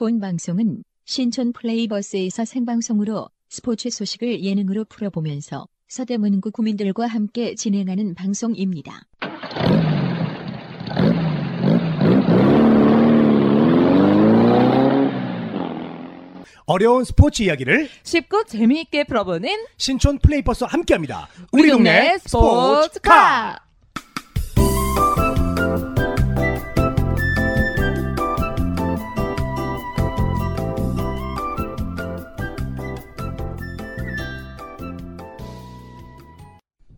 본 방송은 신촌 플레이버스에서 생방송으로 스포츠 소식을 예능으로 풀어보면서 서대문구 구민들과 함께 진행하는 방송입니다. 어려운 스포츠 이야기를 쉽고 재미있게 풀어보는 신촌 플레이버스와 함께합니다. 우리 동네 스포츠카.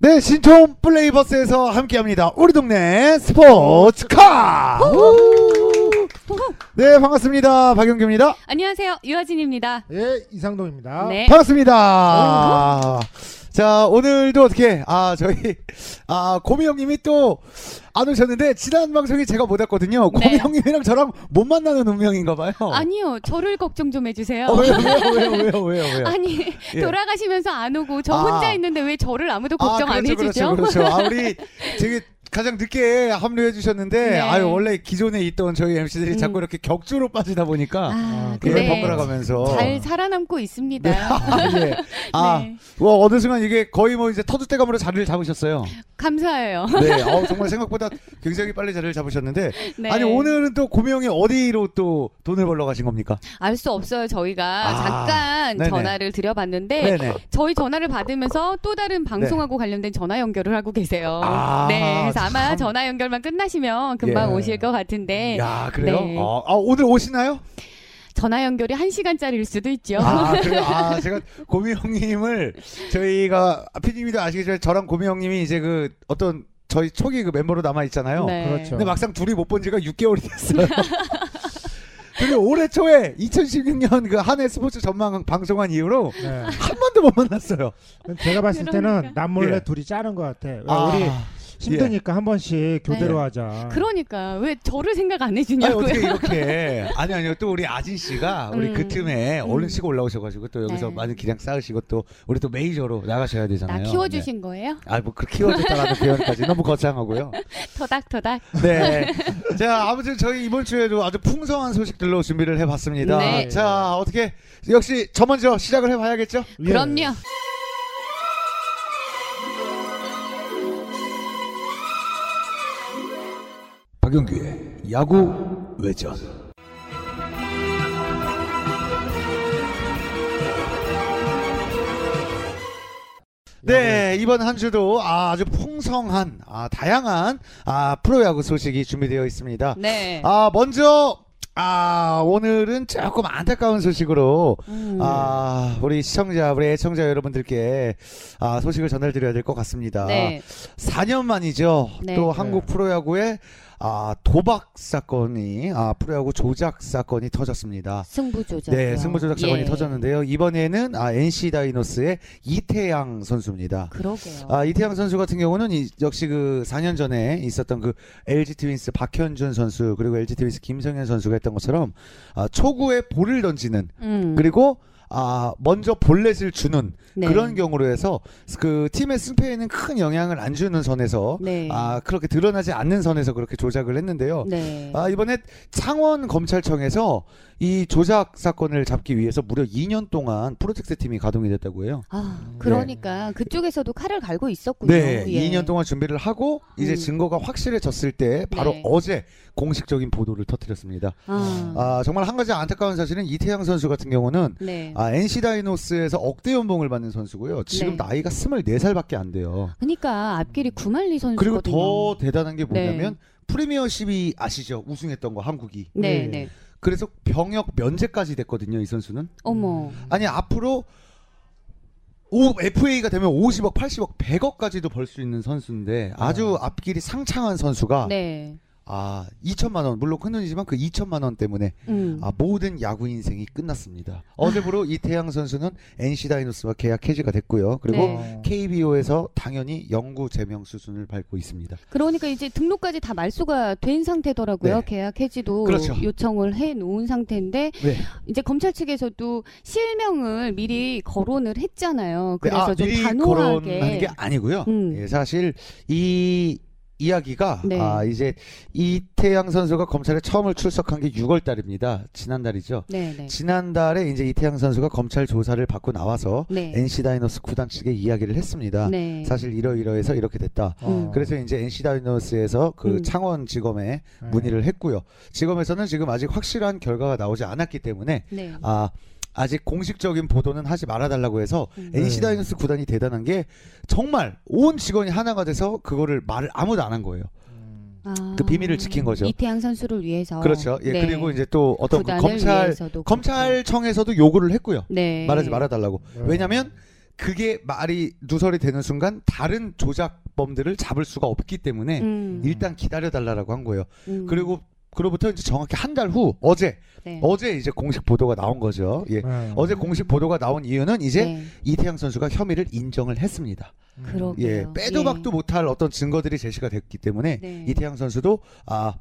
네, 신촌 플레이버스에서 함께합니다. 우리 동네 스포츠카. 네, 반갑습니다. 박영규입니다. 안녕하세요. 유아진입니다. 예, 이상동입니다. 네. 반갑습니다. 자, 오늘도 어떻게, 아, 저희, 아, 고미 형님이 또 안 오셨는데, 지난 방송에 제가 못 왔거든요. 고미 네. 형님이랑 저랑 못 만나는 운명인가 봐요. 아니요. 저를 걱정 좀 해주세요. 어, 왜요, 왜요, 왜요, 왜요, 왜요? 아니 예. 돌아가시면서 안 오고 저 아. 혼자 있는데 왜 저를 아무도 걱정 아, 안 그렇죠, 해주죠? 그렇죠, 그렇죠. 아, 우리 되게 가장 늦게 합류해 주셨는데, 네. 아유, 원래 기존에 있던 저희 MC들이 음. 자꾸 이렇게 격주로 빠지다 보니까, 아, 예, 네. 번갈아 가면서. 잘 살아남고 있습니다. 네. 아, 예. 아, 네. 와, 어느 순간 이게 거의 뭐 이제 터줏대감으로 자리를 잡으셨어요. 감사해요. 네. 어, 정말 생각보다 굉장히 빨리 자리를 잡으셨는데. 네. 아니, 오늘은 또 고명이 어디로 또 돈을 벌러 가신 겁니까? 알 수 없어요. 저희가 아, 잠깐 네네. 전화를 드려봤는데 네네. 저희 전화를 받으면서 또 다른 방송하고 관련된 전화 연결을 하고 계세요. 아, 네, 그래서 아마 참. 전화 연결만 끝나시면 금방 예. 오실 것 같은데 야, 그래요? 네. 아, 아, 오늘 오시나요? 전화 연결이 한 시간짜리일 수도 있죠. 아, 그래요? 아, 제가 고미 형님을 저희가, 피디님도 아시겠지만 저랑 고미 형님이 이제 그 어떤 저희 초기 그 멤버로 남아 있잖아요. 네. 그렇죠. 근데 막상 둘이 못 본 지가 6개월이 됐어요. 그리고 올해 초에 2016년 그 한해 스포츠 전망 방송한 이후로 네. 한 번도 못 만났어요. 제가 봤을 때는 그러니까. 남몰래 예. 둘이 짜는 것 같아. 왜 아, 우리 힘드니까 한 번씩 교대로 하자. 그러니까 왜 저를 생각 안 아니 해주냐고요. 어떻게 이렇게 아니 아니요 또 우리 아진 씨가 우리 음. 그 틈에 음. 얼른 치고 올라오셔가지고 또 여기서 네. 많은 기량 쌓으시고 또 우리 또 메이저로 나가셔야 나 되잖아요. 키워주신 거예요? 네. 아뭐 그 키워줬다라는 표현까지 너무 거창하고요. 터닥터닥. 네. 자 아무튼 저희 이번 주에도 아주 풍성한 소식들로 준비를 해봤습니다. 네. 자 어떻게 역시 저 먼저 시작을 해봐야겠죠? 예. 그럼요. 박영규의 야구 외전. 네, 이번 한 주도 아, 주 풍성한, 아, 다양한 아, 프로야구 소식이 준비되어 있습니다. 네. 아, 먼저 아, 오늘은 조금 안타까운 소식으로 음. 아, 우리 시청자, 우리 애청자 여러분들께 아, 소식을 전달드려야 될 것 같습니다. 네. 4년 만이죠. 네. 또 네. 한국 프로야구에 아, 도박 사건이 아, 프로야구 조작 사건이 터졌습니다. 승부 조작. 네, 승부 조작 사건이 예. 터졌는데요. 이번에는 아, NC 다이노스의 이태양 선수입니다. 그러게요. 아, 이태양 선수 같은 경우는 이, 역시 그 4년 전에 있었던 그 LG 트윈스 박현준 선수 그리고 LG 트윈스 김성현 선수가 했던 것처럼 아, 초구에 볼을 던지는 음. 그리고 아, 먼저 볼넷을 주는 네. 그런 경우로 해서 그 팀의 승패에는 큰 영향을 안 주는 선에서 네. 아, 그렇게 드러나지 않는 선에서 그렇게 조작을 했는데요. 네. 아, 이번에 창원 검찰청에서 이 조작 사건을 잡기 위해서 무려 2년 동안 프로젝트 팀이 가동이 됐다고 해요. 아, 그러니까 그쪽에서도 칼을 갈고 있었군요. 네, 예. 2년 동안 준비를 하고 이제 음. 증거가 확실해졌을 때 바로 네. 어제 공식적인 보도를 터뜨렸습니다. 아, 아, 정말 한 가지 안타까운 사실은 이태양 선수 같은 경우는 네. 아, NC 다이노스에서 억대 연봉을 받는 선수고요. 지금 네. 나이가 24살밖에 안 돼요. 그러니까 앞길이 구말리 선수거든요. 그리고 더 대단한 게 뭐냐면 네. 프리미어십이 아시죠? 우승했던 거 한국이. 네, 네. 네. 그래서 병역 면제까지 됐거든요, 이 선수는. 어머. 아니 앞으로 오, FA가 되면 50억, 80억, 100억까지도 벌 수 있는 선수인데 아주 앞길이 상창한 선수가 네. 아 2천만 원 물론 큰 돈이지만 그 2천만 원 때문에 음. 아, 모든 야구 인생이 끝났습니다. 어제부로 이태양 선수는 NC 다이노스와 계약 해지가 됐고요. 그리고 네. KBO에서 당연히 영구 제명 수순을 밟고 있습니다. 그러니까 이제 등록까지 다 말소가 된 상태더라고요. 네. 계약 해지도 그렇죠. 요청을 해 놓은 상태인데 네. 이제 검찰 측에서도 실명을 미리 거론을 했잖아요. 네, 그래서 아, 좀 단호하게 거론한 게 아니고요. 음. 예, 사실 이 이야기가 네. 아 이제 이태양 선수가 검찰에 처음을 출석한 게 6월 달입니다. 지난달이죠. 네, 네. 지난달에 이제 이태양 선수가 검찰 조사를 받고 나와서 네. NC 다이노스 구단 측에 이야기를 했습니다. 네. 사실 이러이러해서 이렇게 됐다. 음. 그래서 이제 NC 다이노스에서 그 음. 창원 지검에 네. 문의를 했고요. 지검에서는 지금 아직 확실한 결과가 나오지 않았기 때문에 네. 아 아직 공식적인 보도는 하지 말아달라고 해서 음. NC 다이노스 구단이 대단한 게 정말 온 직원이 하나가 돼서 그거를 말을 아무도 안 한 거예요. 음. 아, 그 비밀을 지킨 거죠. 이태양 선수를 위해서. 그렇죠. 예 네. 그리고 이제 또 어떤 그 구단을 검찰 위해서도 검찰청에서도 요구를 했고요. 네. 말하지 말아달라고. 네. 왜냐하면 그게 말이 누설이 되는 순간 다른 조작범들을 잡을 수가 없기 때문에 음. 일단 기다려달라고 한 거예요. 음. 그리고 그로부터 이제 정확히 한 달 후 어제 네. 어제 이제 공식 보도가 나온 거죠. 예. 네. 어제 공식 보도가 나온 이유는 이제 네. 이태양 선수가 혐의를 인정을 했습니다. 음. 그러게요. 예, 빼도 박도 못할 어떤 증거들이 제시가 됐기 때문에 네. 이태양 선수도 아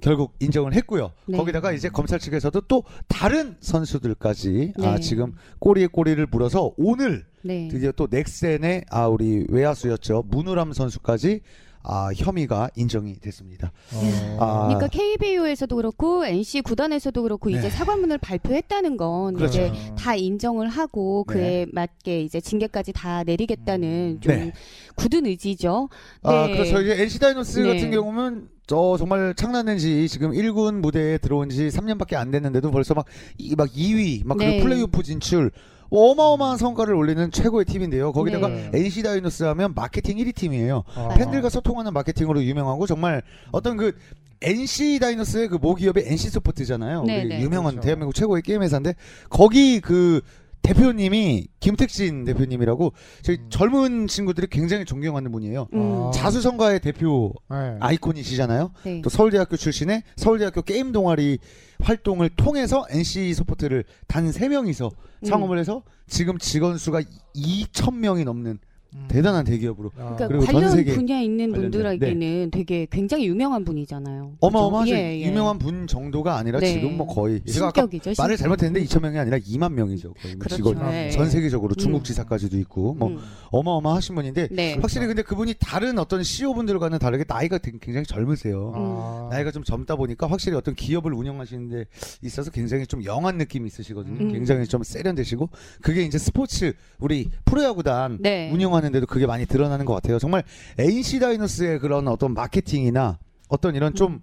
결국 인정을 했고요. 네. 거기다가 이제 검찰 측에서도 또 다른 선수들까지 아 네. 지금 꼬리에 꼬리를 물어서 오늘 네. 드디어 또 넥센의 아 우리 외야수였죠 문우람 선수까지 아 혐의가 인정이 됐습니다. 어. 아, 그러니까 KBO에서도 그렇고 NC 구단에서도 그렇고 네. 이제 사과문을 발표했다는 건 그렇죠. 이제 다 인정을 하고 네. 그에 맞게 이제 징계까지 다 내리겠다는 좀 네. 굳은 의지죠. 아 네. 그렇죠. 이제 NC 다이노스 네. 같은 경우는 저 정말 창났는지 지금 1군 무대에 들어온 지 3년밖에 안 됐는데도 벌써 막, 이, 막 2위, 막 네. 그 플레이오프 진출, 어마어마한 성과를 올리는 최고의 팀인데요. 거기다가 네. NC 다이노스 하면 마케팅 1위 팀이에요. 아. 팬들과 소통하는 마케팅으로 유명하고 정말 어떤 그 NC 다이노스의 그 모기업이 NC 소프트잖아요. 네, 네. 유명한 그렇죠. 대한민국 최고의 게임 회사인데 거기 그 대표님이 김택진 대표님이라고 저희 음. 젊은 친구들이 굉장히 존경하는 분이에요. 음. 아. 자수성가의 대표 네. 아이콘이시잖아요. 네. 또 서울대학교 출신의 서울대학교 게임 동아리 활동을 통해서 NC 소프트를 단 3명이서 음. 창업을 해서 지금 직원 수가 2천 명이 넘는 음. 대단한 대기업으로 아. 그러니까 그리고 전 관련 세계 분야에 있는 관련된- 분들에게는 되게 굉장히 유명한 분이잖아요. 어마어마하죠. 예, 예. 유명한 분 정도가 아니라 네. 지금 뭐 거의 제가 아까 신격이죠. 말을 신격. 잘못했는데 2천 명이 아니라 2만 명이죠. 거의 뭐 그렇죠. 직원 네. 전 세계적으로 중국 음. 지사까지도 있고 뭐 음. 어마어마하신 분인데 네. 확실히 근데 그분이 다른 어떤 CEO 분들과는 다르게 나이가 되게 굉장히 젊으세요. 아. 나이가 좀 젊다 보니까 확실히 어떤 기업을 운영하시는데 있어서 굉장히 좀 영한 느낌이 있으시거든요. 음. 굉장히 좀 세련되시고 그게 이제 스포츠 우리 프로야구단 네. 운영하는 데도 그게 많이 드러나는 것 같아요. 정말 NC 다이노스의 그런 어떤 마케팅이나 어떤 이런 좀 음.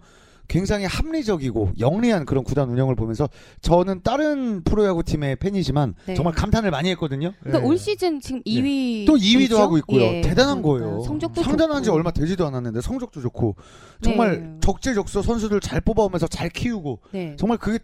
굉장히 합리적이고 영리한 그런 구단 운영을 보면서 저는 다른 프로야구 팀의 팬이지만 네. 정말 감탄을 많이 했거든요. 그러니까 네. 올 시즌 지금 2위 또 2위도 하고 있고요. 대단한 그러니까요. 거예요. 성적도 상단한 지. 얼마 되지도 않았는데 성적도 좋고 정말 네. 적재적소 선수들 잘 뽑아오면서 잘 키우고 네. 정말 그게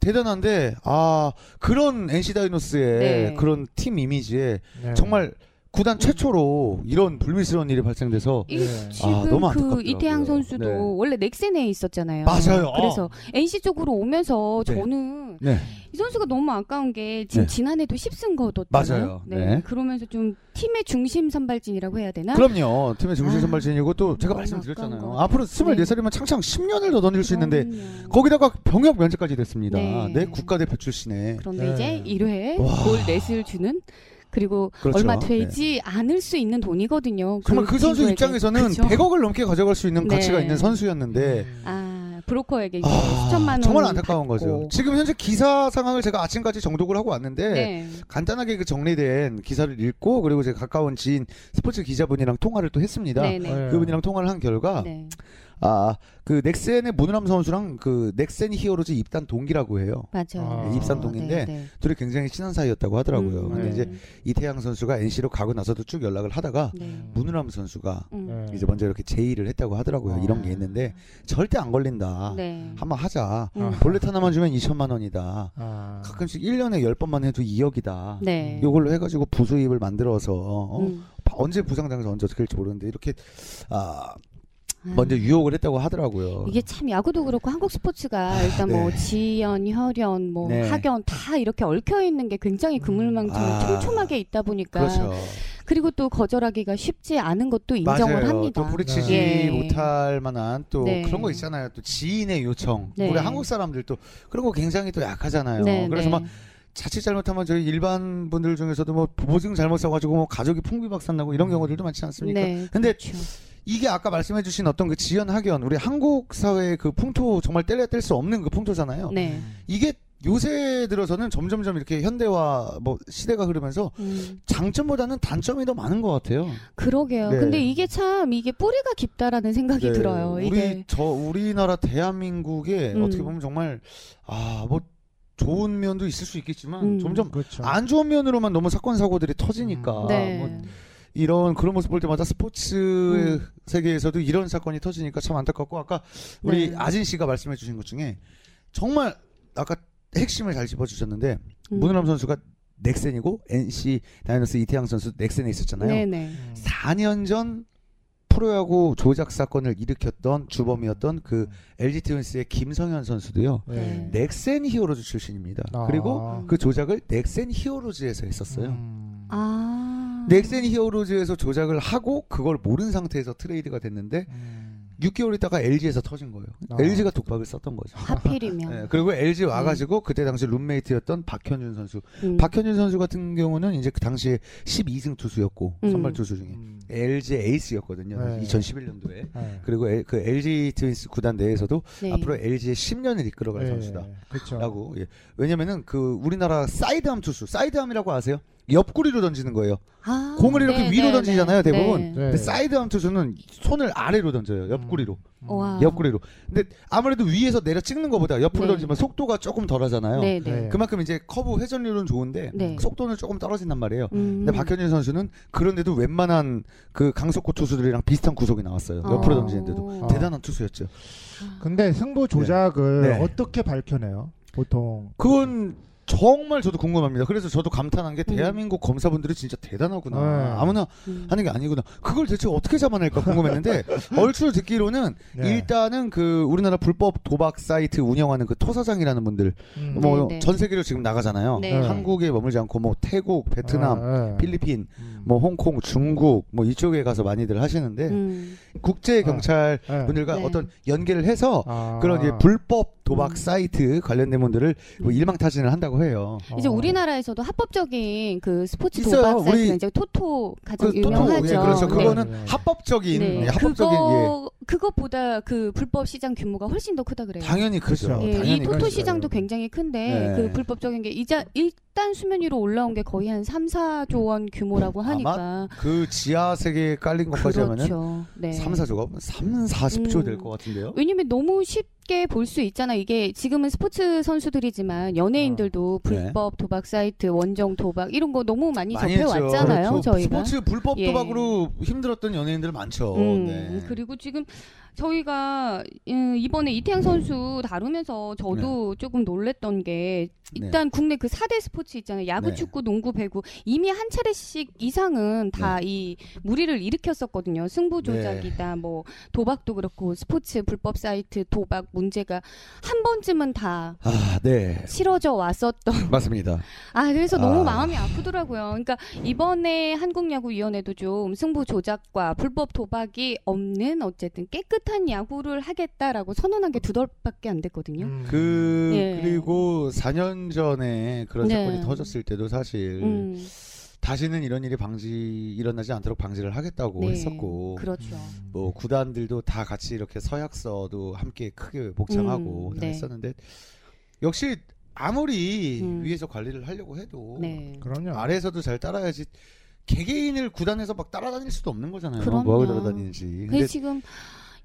대단한데 아 그런 NC 다이노스의 네. 그런 팀 이미지에 네. 정말 구단 최초로 이런 불미스러운 일이 발생돼서 이- 네. 지금 아, 너무 그 안타깝더라고요. 이태양 선수도 네. 원래 넥센에 있었잖아요. 맞아요. 그래서 NC 쪽으로 오면서 네. 저는 네. 이 선수가 너무 아까운 게 지금 네. 지난해도 10승 거뒀잖아요. 맞아요. 네. 그러면서 좀 팀의 중심 선발진이라고 해야 되나? 그럼요 팀의 중심 아, 선발진이고 또 제가 너무 말씀드렸잖아요 것 앞으로 같아요. 24살이면 창창 10년을 더 던질 수 있는데 그럼요. 거기다가 병역 면제까지 됐습니다 네. 내 국가대표 출신에 그런데 네. 이제 1회 와. 골 넷을 주는 그리고 그렇죠. 얼마 되지 않을 수 있는 돈이거든요. 정말 그 선수 친구에게. 입장에서는 그쵸? 100억을 넘게 가져갈 수 있는 네. 가치가 있는 선수였는데 음. 아 브로커에게 이제 아, 수천만 원 정말 안타까운 받고. 거죠. 지금 현재 기사 상황을 제가 아침까지 정독을 하고 왔는데 네. 간단하게 그 정리된 기사를 읽고 그리고 제 가까운 지인 스포츠 기자분이랑 통화를 또 했습니다. 네, 네. 네. 그분이랑 통화를 한 결과 네. 아 그 넥센의 문우람 선수랑 그 넥센 히어로즈 입단 동기라고 해요. 맞아요. 아. 입산 동기인데 네, 네. 둘이 굉장히 친한 사이였다고 하더라고요. 음, 근데 네. 이제 이태양 선수가 NC로 가고 나서도 쭉 연락을 하다가 네. 문우람 선수가 음. 네. 이제 먼저 이렇게 제의를 했다고 하더라고요. 아. 이런 게 있는데 절대 안 걸린다. 네. 한번 하자. 음. 볼렛 하나만 주면 2천만 원이다. 아. 가끔씩 1년에 10번만 해도 2억이다. 네. 요걸로 해 가지고 부수입을 만들어서 어? 음. 언제 부상당해서 언제 어떻게 될지 모르는데 이렇게 아, 아. 먼저 유혹을 했다고 하더라고요. 이게 참 야구도 그렇고 한국 스포츠가 일단 뭐 네. 지연, 혈연, 뭐 네. 학연 다 이렇게 얽혀 있는 게 굉장히 그물망처럼 아. 촘촘하게 있다 보니까 그렇죠. 리고 또 거절하기가 쉽지 않은 것도 인정을 맞아요. 합니다. 또 부딪히지 예. 못할 만한 또 네. 그런 거 있잖아요. 또 지인의 요청. 네. 우리 한국 사람들 또 그런 거 굉장히 또 약하잖아요. 네, 그래서 네. 막 자칫 잘못하면 저희 일반 분들 중에서도 뭐 보증 잘못 써가지고 뭐 가족이 풍비박산 나고 이런 경우들도 많지 않습니까? 네. 근데 그렇죠. 이게 아까 말씀해주신 어떤 그 지연 학연 우리 한국 사회의 그 풍토 정말 뗄래야 뗄 수 없는 그 풍토잖아요. 네. 이게 요새 들어서는 점점점 이렇게 현대화 뭐 시대가 흐르면서 음, 장점보다는 단점이 더 많은 것 같아요. 그러게요. 네. 근데 이게 참 이게 뿌리가 깊다라는 생각이 네, 들어요. 우리 이게 저 우리나라 대한민국에 음. 어떻게 보면 정말 아뭐 좋은 면도 있을 수 있겠지만 음. 점점 그렇죠. 안 좋은 면으로만 너무 사건 사고들이 터지니까 음. 네. 뭐 이런 그런 모습 볼 때마다 스포츠 음. 세계에서도 이런 사건이 터지니까 참 안타깝고 아까 우리 네. 아진 씨가 말씀해 주신 것 중에 정말 아까 핵심을 잘 짚어 주셨는데 음. 문은람 선수가 넥센이고 NC 다이노스 이태양 선수 넥센에 있었잖아요. 네네. 음. 4년 전 프로야구 조작 사건을 일으켰던 주범이었던 그 LG 트윈스의 김성현 선수도요. 네. 넥센 히어로즈 출신입니다. 아. 그리고 그 조작을 넥센 히어로즈에서 했었어요. 음. 아. 넥센 히어로즈에서 조작을 하고 그걸 모른 상태에서 트레이드가 됐는데 음. 6개월 있다가 LG에서 터진 거예요. 아. LG가 독박을 썼던 거죠. 하필이면. 네, 그리고 LG 와가지고 그때 당시 룸메이트였던 박현준 선수. 음. 박현준 선수 같은 경우는 이제 그 당시에 12승 투수였고 음. 선발 투수 중에 음. LG 에이스였거든요. 네. 2011년도에. 네. 그리고 엘- 그 LG 트윈스 구단 내에서도 네. 앞으로 LG의 10년을 이끌어갈 네. 선수다. 그렇죠. 라고. 예. 왜냐면은 그 우리나라 사이드암 투수, 사이드암이라고 아세요? 옆구리로 던지는 거예요. 아, 공을 이렇게 네, 위로 네, 던지잖아요, 네. 대부분. 네. 네. 근데 사이드암 투수는 손을 아래로 던져요. 옆구리로. 음. 와. 옆구리로. 근데 아무래도 위에서 내려 찍는 것보다 옆으로 네. 던지면 속도가 조금 덜하잖아요. 네. 그만큼 이제 커브 회전율은 좋은데 네. 속도는 조금 떨어진단 말이에요. 음. 근데 박현준 선수는 그런데도 웬만한 그 강속구 투수들이랑 비슷한 구속이 나왔어요. 옆으로 어. 던지는데도 아. 대단한 투수였죠. 근데 승부 조작을 네. 어떻게 밝혀내요? 보통 그건 정말 저도 궁금합니다. 그래서 저도 감탄한 게 음. 대한민국 검사분들이 진짜 대단하구나. 네. 아무나 음. 하는 게 아니구나. 그걸 대체 어떻게 잡아낼까 궁금했는데 얼추 듣기로는 네. 일단은 그 우리나라 불법 도박 사이트 운영하는 그 토사장이라는 분들 음. 뭐 네. 전 세계로 지금 나가잖아요. 네. 한국에 머물지 않고 뭐 태국, 베트남, 아, 네. 필리핀, 음. 뭐 홍콩, 중국 뭐 이쪽에 가서 많이들 하시는데 음. 국제 경찰 네. 분들과 네. 어떤 연계를 해서 아. 그런 이제 불법 도박 음. 사이트 관련된 분들을 뭐 음. 일망타진을 한다고 해요. 이제 어. 우리나라에서도 합법적인 그 스포츠 있어요. 도박 사이트가 우리 이제 토토 가장 그 토토, 유명하죠. 예, 그렇죠. 네. 그거는 네. 합법적인 네. 예, 합법적인 그거 그것보다 그 불법 시장 규모가 훨씬 더 크다 예. 그래요. 당연히 크죠. 그렇죠. 예, 당연히 이 토토 그렇죠. 시장도 굉장히 큰데 네. 그 불법적인 게 이자 일 단 수면 위로 올라온 게 거의 한 3, 4조 원 규모라고 하니까 그 지하 세계에 깔린 것까지 하면은 그렇죠. 네. 3, 4조가 3, 40조 음. 될것 같은데요. 왜냐면 너무 쉽게 볼 수 있잖아. 이게 지금은 스포츠 선수들이지만 연예인들도 네. 불법 도박 사이트, 원정 도박 이런 거 너무 많이 많이 접해. 왔잖아요. 그렇죠. 저희가. 스포츠 불법 예. 도박으로 힘들었던 연예인들 많죠. 음, 네. 그리고 지금 저희가 음, 이번에 이태양 선수 다루면서 저도 네. 조금 놀랬던 게 일단 국내 그 4대 스포츠 있잖아요. 야구, 네. 축구, 농구, 배구 이미 한 차례씩 이상은 다 이 무리를 일으켰었거든요. 승부 네. 조작이다, 뭐 도박도 그렇고 스포츠 불법 사이트 도박 문제가 한 번쯤은 다 아, 네. 치러져 왔었던. 맞습니다. 아 그래서 너무 아. 마음이 아프더라고요. 그러니까 이번에 한국야구위원회도 좀 승부 조작과 불법 도박이 없는 어쨌든 깨끗 한 야구를 하겠다라고 선언한 게 두 달밖에 안 됐거든요. 음. 그 예. 그리고 4년 전에 그런 네. 사건이 터졌을 때도 사실 음, 다시는 이런 일이 방지 일어나지 않도록 방지를 하겠다고 네, 했었고 그렇죠. 뭐 구단들도 다 같이 이렇게 서약서도 함께 크게 복장하고 음, 다 네. 했었는데 역시 아무리 음. 위에서 관리를 하려고 해도 네. 그럼요. 아래에서도 잘 따라야지 개개인을 구단에서 막 따라다닐 수도 없는 거잖아요. 그럼요. 뭐하고 따라다니는지. 근데 지금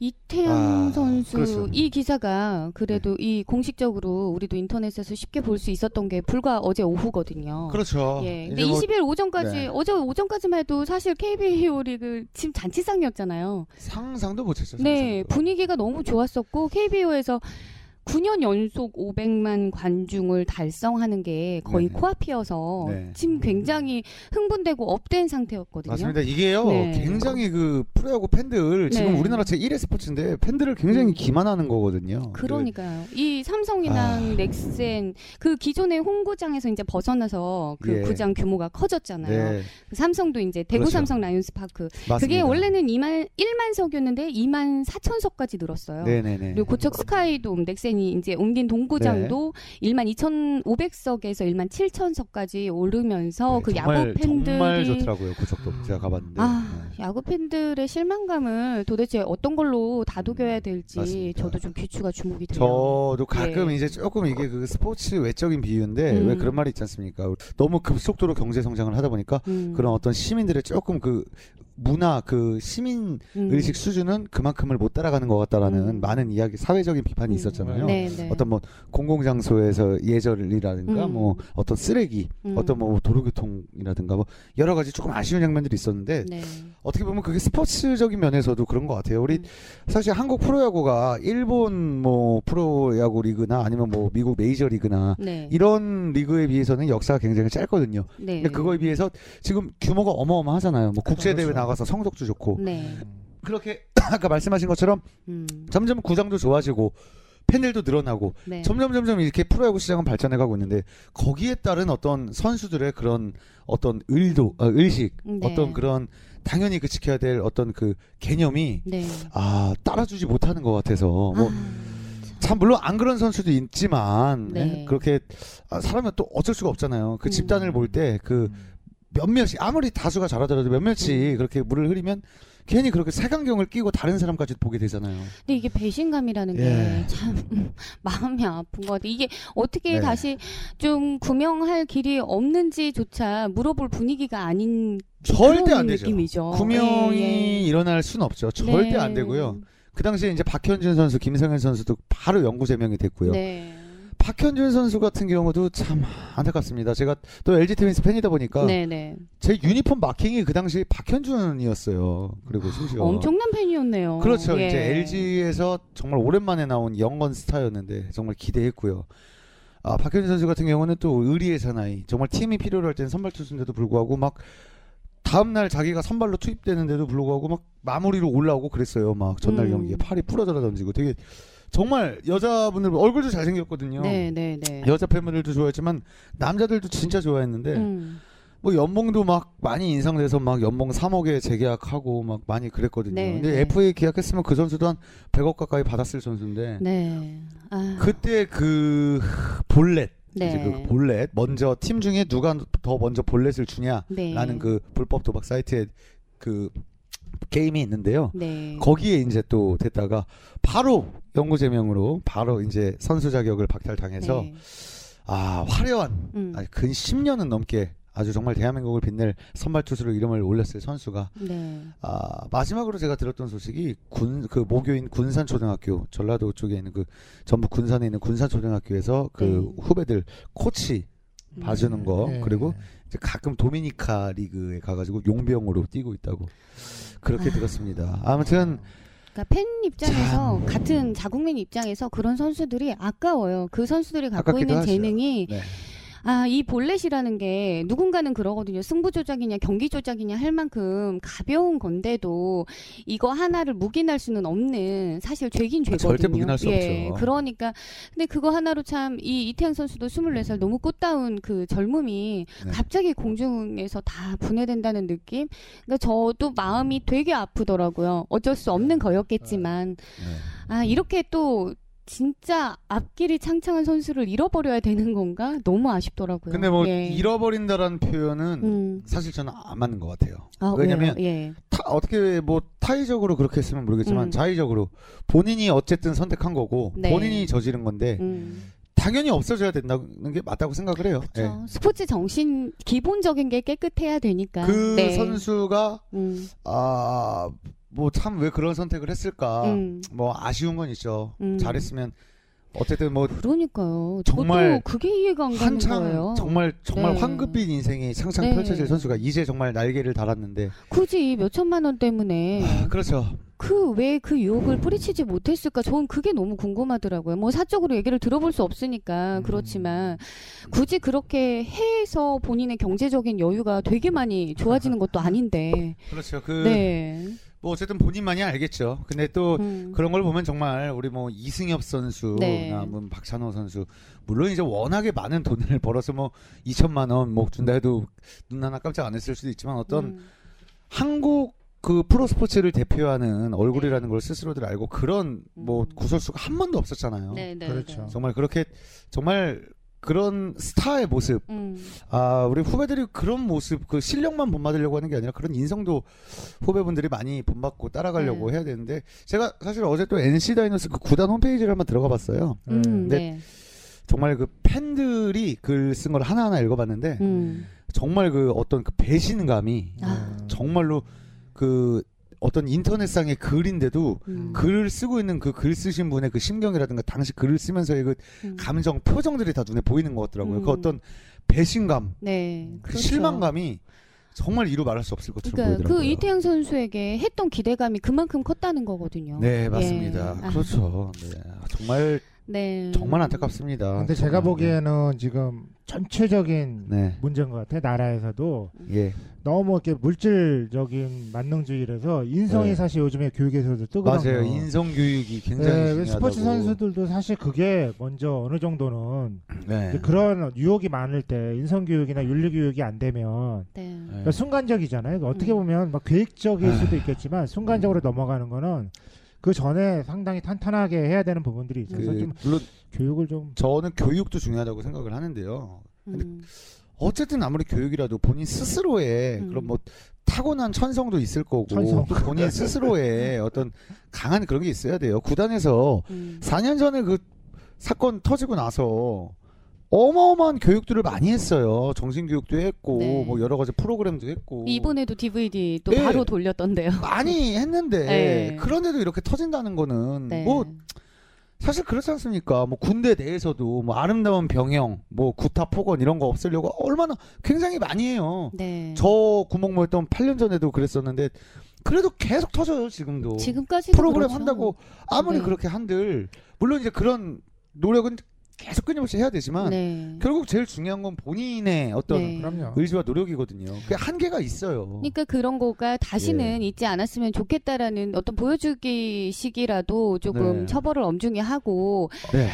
이태양 아, 선수 그렇죠. 네. 이 기사가 그래도 이 공식적으로 우리도 인터넷에서 쉽게 볼 수 있었던 게 불과 어제 오후거든요. 그렇죠. 예. 근데 뭐 20일 오전까지 네. 어제 오전까지만 해도 사실 KBO 리그 지금 잔치상이었잖아요. 상상도 못했죠. 네. 분위기가 너무 좋았었고 KBO에서 9년 연속 500만 관중을 달성하는 게 거의 네네. 코앞이어서 네. 지금 굉장히 흥분되고 up된 상태였거든요. 맞습니다. 이게요, 네. 굉장히 그 프로야구 팬들 지금 네. 우리나라 제 1의 스포츠인데 팬들을 굉장히 음. 기만하는 거거든요. 그러니까요. 이 삼성이랑 아. 넥센 그 기존의 홈구장에서 이제 벗어나서 그 예. 구장 규모가 그, 커졌잖아요. 네, 그 삼성도 이제 대구 그렇죠. 삼성 라이온스 파크. 맞습니다. 그게 원래는 2만 1만 석이었는데 2만 4천 석까지 늘었어요. 네네네. 그리고 고척 스카이돔 넥센 이 스포츠센이 이제 옮긴 돔구장도 1만 2,500석에서 1만 7천석까지 오르면서 네, 그 정말, 야구 팬들이 정말 좋더라고요. 그쪽도 제가 가봤는데. 아, 네. 야구 팬들의 실망감을 도대체 어떤 걸로 다독여야 될지 맞습니다. 저도 좀 귀추가 주목이 돼요. 저도 가끔 예. 이제 조금 이게 그 스포츠 외적인 비유인데 음. 왜 그런 말이 있지 않습니까? 너무 급속도로 경제 성장을 하다 보니까 음, 그런 어떤 시민들의 조금 그 문화 그 시민 음. 의식 수준은 그만큼을 못 따라가는 것 같다라는 음. 많은 이야기 사회적인 비판이 음. 있었잖아요. 네, 네. 어떤 뭐 공공 장소에서 예절이라든가 음. 뭐 어떤 쓰레기, 음. 어떤 뭐 도로교통이라든가 뭐 여러 가지 조금 아쉬운 장면들이 있었는데 네. 어떻게 보면 그게 스포츠적인 면에서도 그런 것 같아요. 우리 음. 사실 한국 프로야구가 일본 뭐 프로야구 리그나 아니면 뭐 미국 메이저 리그나 네. 이런 리그에 비해서는 역사가 굉장히 짧거든요. 네. 근데 그거에 비해서 지금 규모가 어마어마하잖아요. 뭐 국제 대회 그렇죠. 나가서 성적도 좋고 네. 그렇게 아까 말씀하신 것처럼 음. 점점 구장도 좋아지고 팬들도 늘어나고 네. 점점 점점 이렇게 프로야구 시장은 발전해 가고 있는데 거기에 따른 어떤 선수들의 그런 어떤 의도, 어, 의식, 네. 어떤 그런 당연히 그 지켜야 될 어떤 그 개념이 네. 아 따라주지 못하는 것 같아서 뭐 아, 참 물론 안 그런 선수도 있지만 네. 예, 그렇게 아, 사람은 또 어쩔 수가 없잖아요. 그 음. 집단을 볼 때그 몇몇이 아무리 다수가 잘하더라도 몇몇이 음. 그렇게 물을 흐리면 괜히 그렇게 색안경을 끼고 다른 사람까지 보게 되잖아요. 근데 이게 배신감이라는 예. 게참 마음이 아픈 것 같아. 이게 어떻게 네. 다시 좀 구명할 길이 없는지조차 물어볼 분위기가 아닌 절대 안 되죠. 느낌이죠. 구명이 예, 예. 일어날 수는 없죠. 절대 네. 안 되고요. 그 당시에 이제 박현준 선수, 김성현 선수도 바로 연구 제명이 됐고요. 네. 박현준 선수 같은 경우도 참 안타깝습니다. 제가 또 LG 트윈스 팬이다 보니까 네, 네. 제 유니폼 마킹이 그 당시 박현준이었어요. 그리고 심지어 엄청난 팬이었네요. 그렇죠. 예. 이제 LG에서 정말 오랜만에 나온 영건 스타였는데 정말 기대했고요. 아, 박현준 선수 같은 경우는 또 의리의 사나이. 정말 팀이 필요로 할 때는 선발 투수인데도 불구하고 막 다음 날 자기가 선발로 투입되는데도 불구하고 막 마무리로 올라오고 그랬어요. 막 전날 음. 경기에 팔이 부러져라 던지고 되게 정말 여자분들 얼굴도 잘생겼거든요. 네, 네, 네. 여자 팬분들도 좋아했지만 남자들도 진짜 좋아했는데 음. 뭐 연봉도 막 많이 인상돼서 막 연봉 3억에 재계약하고 막 많이 그랬거든요. 네, 근데 네. FA 계약했으면 그 선수도 한 100억 가까이 받았을 선수인데 네. 아. 그때 그 볼렛 네. 이제 그 볼렛 먼저 팀 중에 누가 더 먼저 볼렛을 주냐라는 네. 그 불법 도박 사이트에 그 게임이 있는데요. 네. 거기에 이제 또 됐다가 바로 연구 제명으로 바로 이제 선수 자격을 박탈당해서 네. 아 화려한 음. 아니, 근 10년은 넘게 아주 정말 대한민국을 빛낼 선발 투수로 이름을 올렸을 선수가 네. 아 마지막으로 제가 들었던 소식이 군 그 모교인 군산 초등학교 전라도 쪽에 있는 그 전북 군산에 있는 군산 초등학교에서 그 네. 후배들 코치 봐주는 거 네. 그리고 이제 가끔 도미니카 리그에 가가지고 용병으로 뛰고 있다고 그렇게 아. 들었습니다. 아무튼 그러니까 팬 입장에서 같은 자국민 입장에서 그런 선수들이 아까워요. 그 선수들이 갖고 있는 하죠. 재능이 네. 아, 이 볼넷이라는 게 누군가는 그러거든요. 승부 조작이냐 경기 조작이냐 할 만큼 가벼운 건데도 이거 하나를 묵인할 수는 없는 사실 죄긴 죄거든요. 절대 묵인할 수 예, 없죠. 그러니까 근데 그거 하나로 참 이 이태양 선수도 24살 너무 꽃다운 그 젊음이 네. 갑자기 공중에서 다 분해된다는 느낌? 그러니까 저도 마음이 되게 아프더라고요. 어쩔 수 없는 거였겠지만 네. 아, 이렇게 또 진짜 앞길이 창창한 선수를 잃어버려야 되는 건가? 너무 아쉽더라고요. 근데 뭐 예. 잃어버린다라는 표현은 음. 사실 저는 안 맞는 것 같아요. 아, 왜냐면? 예. 타- 어떻게 뭐 타의적으로 그렇게 했으면 모르겠지만 음. 자의적으로 본인이 어쨌든 선택한 거고 네. 본인이 저지른 건데 음. 당연히 없어져야 된다는 게 맞다고 생각을 해요. 예. 저 스포츠 정신 기본적인 게 깨끗해야 되니까. 그 네. 선수가 음. 아 뭐 참 왜 그런 선택을 했을까? 음. 뭐 아쉬운 건 있죠. 음. 잘했으면 어쨌든 뭐 그러니까요. 정말 그게 이해가 안 가는 거예요. 정말 정말 네. 황급빛 인생이 창창 네. 펼쳐질 선수가 이제 정말 날개를 달았는데 굳이 몇 천만 원 때문에 아, 그렇죠. 그왜그 유혹을 뿌리치지 못했을까? 저는 그게 너무 궁금하더라고요. 뭐 사적으로 얘기를 들어볼 수 없으니까 음. 그렇지만 굳이 그렇게 해서 본인의 경제적인 여유가 되게 많이 좋아지는 것도 아닌데. 그렇죠. 그 네. 뭐 어쨌든 본인만이 알겠죠. 근데 또 음. 그런 걸 보면 정말 우리 뭐 이승엽 선수나 네. 뭐 박찬호 선수 물론 이제 워낙에 많은 돈을 벌어서 뭐 2천만 원 뭐 준다 해도 눈 하나 깜짝 안 했을 수도 있지만 어떤 음. 한국 그 프로 스포츠를 대표하는 얼굴이라는 걸 스스로들 알고 그런 뭐 음. 구설수가 한 번도 없었잖아요. 네, 네. 그렇죠. 네. 정말 그렇게 정말 그런 스타의 모습 음. 아 우리 후배들이 그런 모습 그 실력만 본받으려고 하는 게 아니라 그런 인성도 후배분들이 많이 본받고 따라가려고 네. 해야 되는데 제가 사실 어제 또 NC 다이노스 그 구단 홈페이지를 한번 들어가 봤어요. 음, 네. 네. 정말 그 팬들이 글 쓴 걸 하나하나 읽어봤는데 음. 정말 그 어떤 그 배신감이 아. 정말로 그 어떤 인터넷상의 글인데도 음. 글을 쓰고 있는 그 글 쓰신 분의 그 심경이라든가 당시 글을 쓰면서의 그 음. 감정 표정들이 다 눈에 보이는 것 같더라고요. 음. 그 어떤 배신감, 네. 그 그렇죠. 실망감이 정말 이루 말할 수 없을 것처럼 그러니까 보이더라고요. 그 이태양 선수에게 했던 기대감이 그만큼 컸다는 거거든요. 네 맞습니다. 예. 아. 그렇죠. 네. 정말 네. 정말 안타깝습니다. 근데 제가 정말. 보기에는 지금 전체적인 네. 문제인 것 같아요. 나라에서도 예. 너무 이렇게 물질적인 만능주의라서 인성이 네. 사실 요즘에 교육에서도 뜨거든요. 맞아요. 인성 교육이 굉장히 네, 중요하다고. 스포츠 선수들도 사실 그게 먼저 어느 정도는 네. 그런 유혹이 많을 때 인성 교육이나 윤리 교육이 안 되면 네. 네. 그러니까 순간적이잖아요. 그러니까 어떻게 음. 보면 막 계획적일 아. 수도 있겠지만 순간적으로 넘어가는 거는 그 전에 상당히 탄탄하게 해야 되는 부분들이 있어서 그, 좀 물론 교육을 좀 저는 교육도 중요하다고 생각을 하는데요. 음. 어쨌든 아무리 교육이라도 본인 스스로의 음. 그런 뭐 타고난 천성도 있을 거고 천성. 또 본인 스스로의 어떤 강한 그런 게 있어야 돼요. 구단에서 음. 4년 전에 그 사건 터지고 나서 어마어마한 교육들을 많이 했어요. 정신 교육도 했고 네. 뭐 여러 가지 프로그램도 했고 이번에도 DVD 또 네. 바로 돌렸던데요. 많이 했는데 네. 그런데도 이렇게 터진다는 거는 네. 뭐 사실 그렇지 않습니까? 뭐 군대 내에서도 뭐 아름다운 병영, 뭐 구타 폭언 이런 거 없애려고 얼마나 굉장히 많이 해요. 네. 저 구멍 모였던 8년 전에도 그랬었는데 그래도 계속 터져요 지금도. 지금까지도 프로그램 그렇죠. 한다고 아무리 네. 그렇게 한들 물론 이제 그런 노력은 계속 끊임없이 해야 되지만 네. 결국 제일 중요한 건 본인의 어떤 네. 그럼요. 의지와 노력이거든요. 그 한계가 있어요. 그러니까 그런 거가 다시는 있지 않았으면 좋겠다라는 어떤 보여주기식이라도 조금 네. 처벌을 엄중히 하고 네.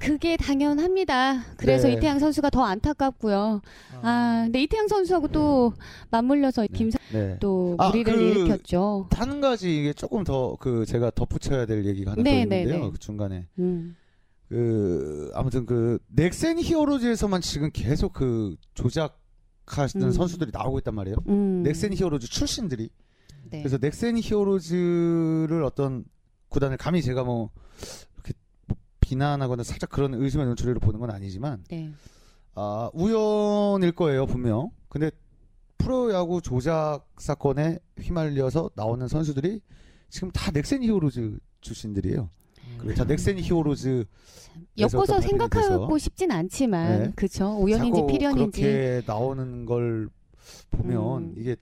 그게 당연합니다. 그래서 네. 이태양 선수가 더 안타깝고요. 아, 근데 이태양 선수하고 또 맞물려서 김사 네. 또 아, 무리를 그- 일으켰죠. 한 가지 이게 조금 더 그 제가 덧붙여야 될 얘기가 하나 네, 더 네, 있는데요. 네. 그 중간에 음. 그 아무튼 그 넥센 히어로즈에서만 지금 계속 그 조작하시는 음. 선수들이 나오고 있단 말이에요. 음. 넥센 히어로즈 출신들이 네. 그래서 넥센 히어로즈를 어떤 구단을 감히 제가 뭐 이렇게 뭐 비난하거나 살짝 그런 의심의 눈초리로 보는 건 아니지만 네. 아 우연일 거예요 분명. 근데 프로야구 조작 사건에 휘말려서 나오는 선수들이 지금 다 넥센 히어로즈 출신들이에요. 그리고 다 넥센 히어로즈 엮어서 생각하고 싶진 않지만 네. 그쵸 우연인지 필연인지 그렇게 나오는 걸 보면 음. 이게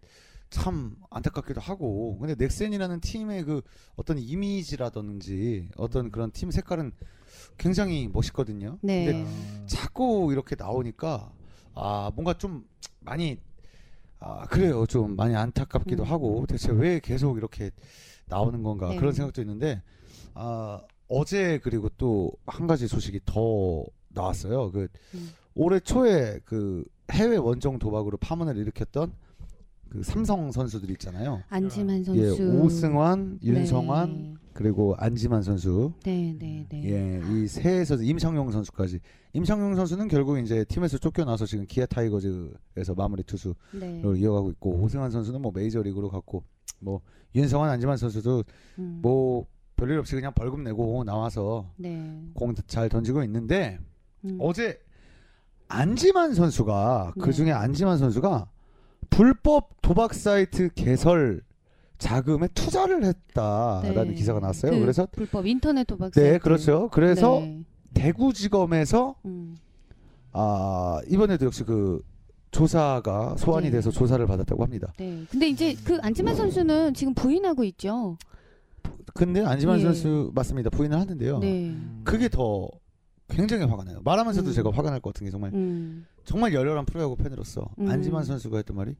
참 안타깝기도 하고 근데 넥센이라는 팀의 그 어떤 이미지라든지 어떤 그런 팀 색깔은 굉장히 멋있거든요. 네. 근데 자꾸 이렇게 나오니까 아 뭔가 좀 많이 아 그래요 좀 많이 안타깝기도 음. 하고 대체 왜 계속 이렇게 나오는 건가 네. 그런 생각도 있는데 아 어제 그리고 또 한 가지 소식이 더 나왔어요 그 음. 올해 초에 그 해외 원정 도박으로 파문을 일으켰던 그 삼성 선수들 있잖아요 안지만 선수 예 오승환 윤성환 그리고 안지만 선수 네, 네, 네. 예, 이세 선수 임창용 선수까지. 임창용 선수는 결국 이제 팀에서 쫓겨나서 지금 기아 타이거즈에서 마무리 투수로 네. 이어가고 있고 오승환 선수는 뭐 메이저리그로 갔고 뭐 윤성환 안지만 선수도 음. 뭐 별일 없이 그냥 벌금 내고 나와서 네. 공잘 던지고 있는데 음. 어제 안지만 선수가 네. 그 중에 안지만 선수가 불법 도박 사이트 개설 자금에 투자를 했다라는 네. 기사가 나왔어요. 그 그래서 불법 인터넷 도박 네, 사이트. 그렇죠. 그래서 네. 대구지검에서 음. 아 이번에도 역시 그 조사가 소환이 네. 돼서 조사를 받았다고 합니다. 네. 근데 이제 그 안지만 선수는 지금 부인하고 있죠. 근데 안지만 예. 선수 맞습니다. 부인을 하는데요. 네. 그게 더 굉장히 화가 나요. 말하면서도 음. 제가 화가 날 것 같은 게 정말 음. 정말 열렬한 프로야구 팬으로서 음. 안지만 선수가 했던 말이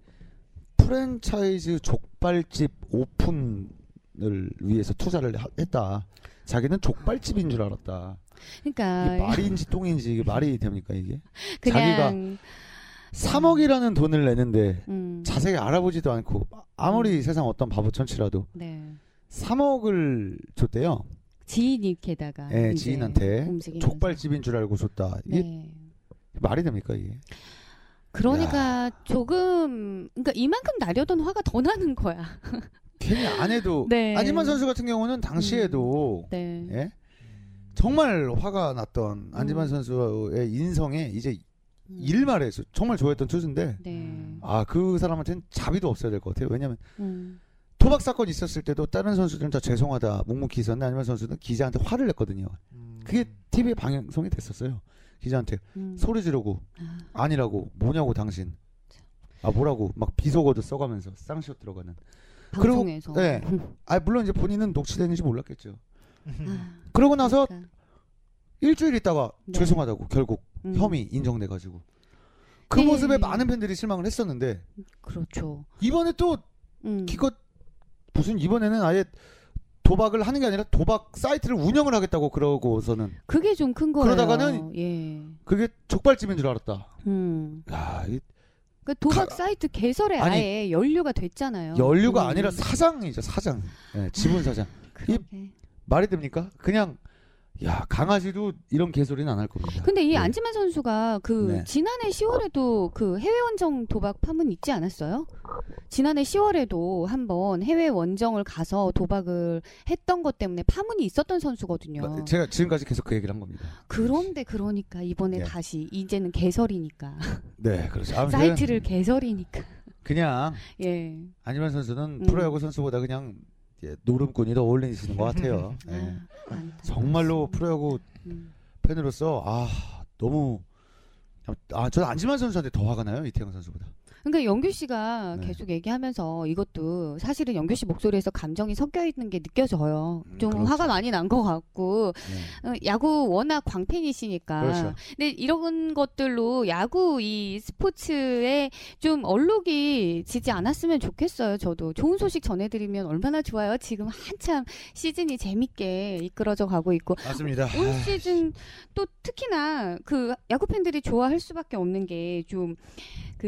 프랜차이즈 족발집 오픈을 위해서 투자를 하- 했다. 자기는 족발집인 줄 알았다. 그러니까 이게 말인지 똥인지 이게 말이 됩니까 이게? 그냥 3억이라는 돈을 내는데 음. 자세히 알아보지도 않고 아무리 세상 어떤 바보 천치라도 네. 3억을 줬대요. 지인이게다가 예, 이제 지인한테. 족발집인 줄 알고 줬다. 이게 네. 말이 됩니까 이게? 그러니까 조금 그러니까 이만큼 나려던 화가 더 나는 거야. 괜히 안 해도 네. 안지만 선수 같은 경우는 당시에도 네. 예? 정말 화가 났던 안지만 음. 선수의 인성에 이제 음. 일말에 정말 좋아했던 투수인데 네. 아그 사람한테는 자비도 없어야 될 것 같아요. 왜냐면 음. 도박 사건 있었을 때도 다른 선수들은 다 죄송하다 묵묵히 있었는데 안지만 선수는 기자한테 화를 냈거든요. 음. 그게 TV에 방송이 됐었어요. 기자한테 음. 소리 지르고 아. 아니라고 뭐냐고 당신 아 뭐라고 막 비속어도 써가면서 쌍시옷 들어가는 그리고- 방송에서. 네. 아 물론 이제 본인은 녹취되는지 몰랐겠죠. 아, 그러고 나서 그러니까. 일주일 있다가 네. 죄송하다고 결국 음. 혐의 인정돼 가지고 그 네. 모습에 많은 팬들이 실망을 했었는데 그렇죠. 이번에 또 음. 기껏 무슨 이번에는 아예 도박을 하는 게 아니라 도박 사이트를 운영을 하겠다고 그러고서는 그게 좀 큰 거예요. 그러다가는 예. 그게 족발집인 줄 알았다. 음. 야, 이 그 도박 가- 사이트 개설에 아니, 아예 연류가 됐잖아요. 연류가 음. 아니라 사장이죠 사장. 예, 지분 사장. 그러게. 말이 됩니까? 그냥 야 강아지도 이런 개소리는 안 할 겁니다. 근데 이 네. 안지만 선수가 그 네. 지난해 10월에도 그 해외 원정 도박 파문 있지 않았어요? 지난해 10월에도 한번 해외 원정을 가서 도박을 했던 것 때문에 파문이 있었던 선수거든요. 마- 제가 지금까지 계속 그 얘기를 한 겁니다. 그런데 그러니까 이번에 예. 다시 이제는 개설이니까 네, 그렇죠. 사이트를 개설이니까 그냥 예. 안지만 선수는 음. 프로야구 선수보다 그냥 예, 노름꾼이 더 어울리시는 것 같아요. 예. 아, 많다. 정말로 프로야구 음. 팬으로서 아 너무 아 저는 안지만 선수한테 더 화가 나요 이태영 선수보다. 그러니까 영규 씨가 네. 계속 얘기하면서 이것도 사실은 영규 씨 목소리에서 감정이 섞여 있는 게 느껴져요. 음, 좀 그렇죠. 화가 많이 난 것 같고 네. 어, 야구 워낙 광팬이시니까. 그렇죠. 근데 이런 것들로 야구 이 스포츠에 좀 얼룩이 지지 않았으면 좋겠어요. 저도 좋은 소식 전해드리면 얼마나 좋아요. 지금 한참 시즌이 재밌게 이끌어져 가고 있고 맞습니다. 올 시즌 또 특히나 그 야구 팬들이 좋아할 수밖에 없는 게 좀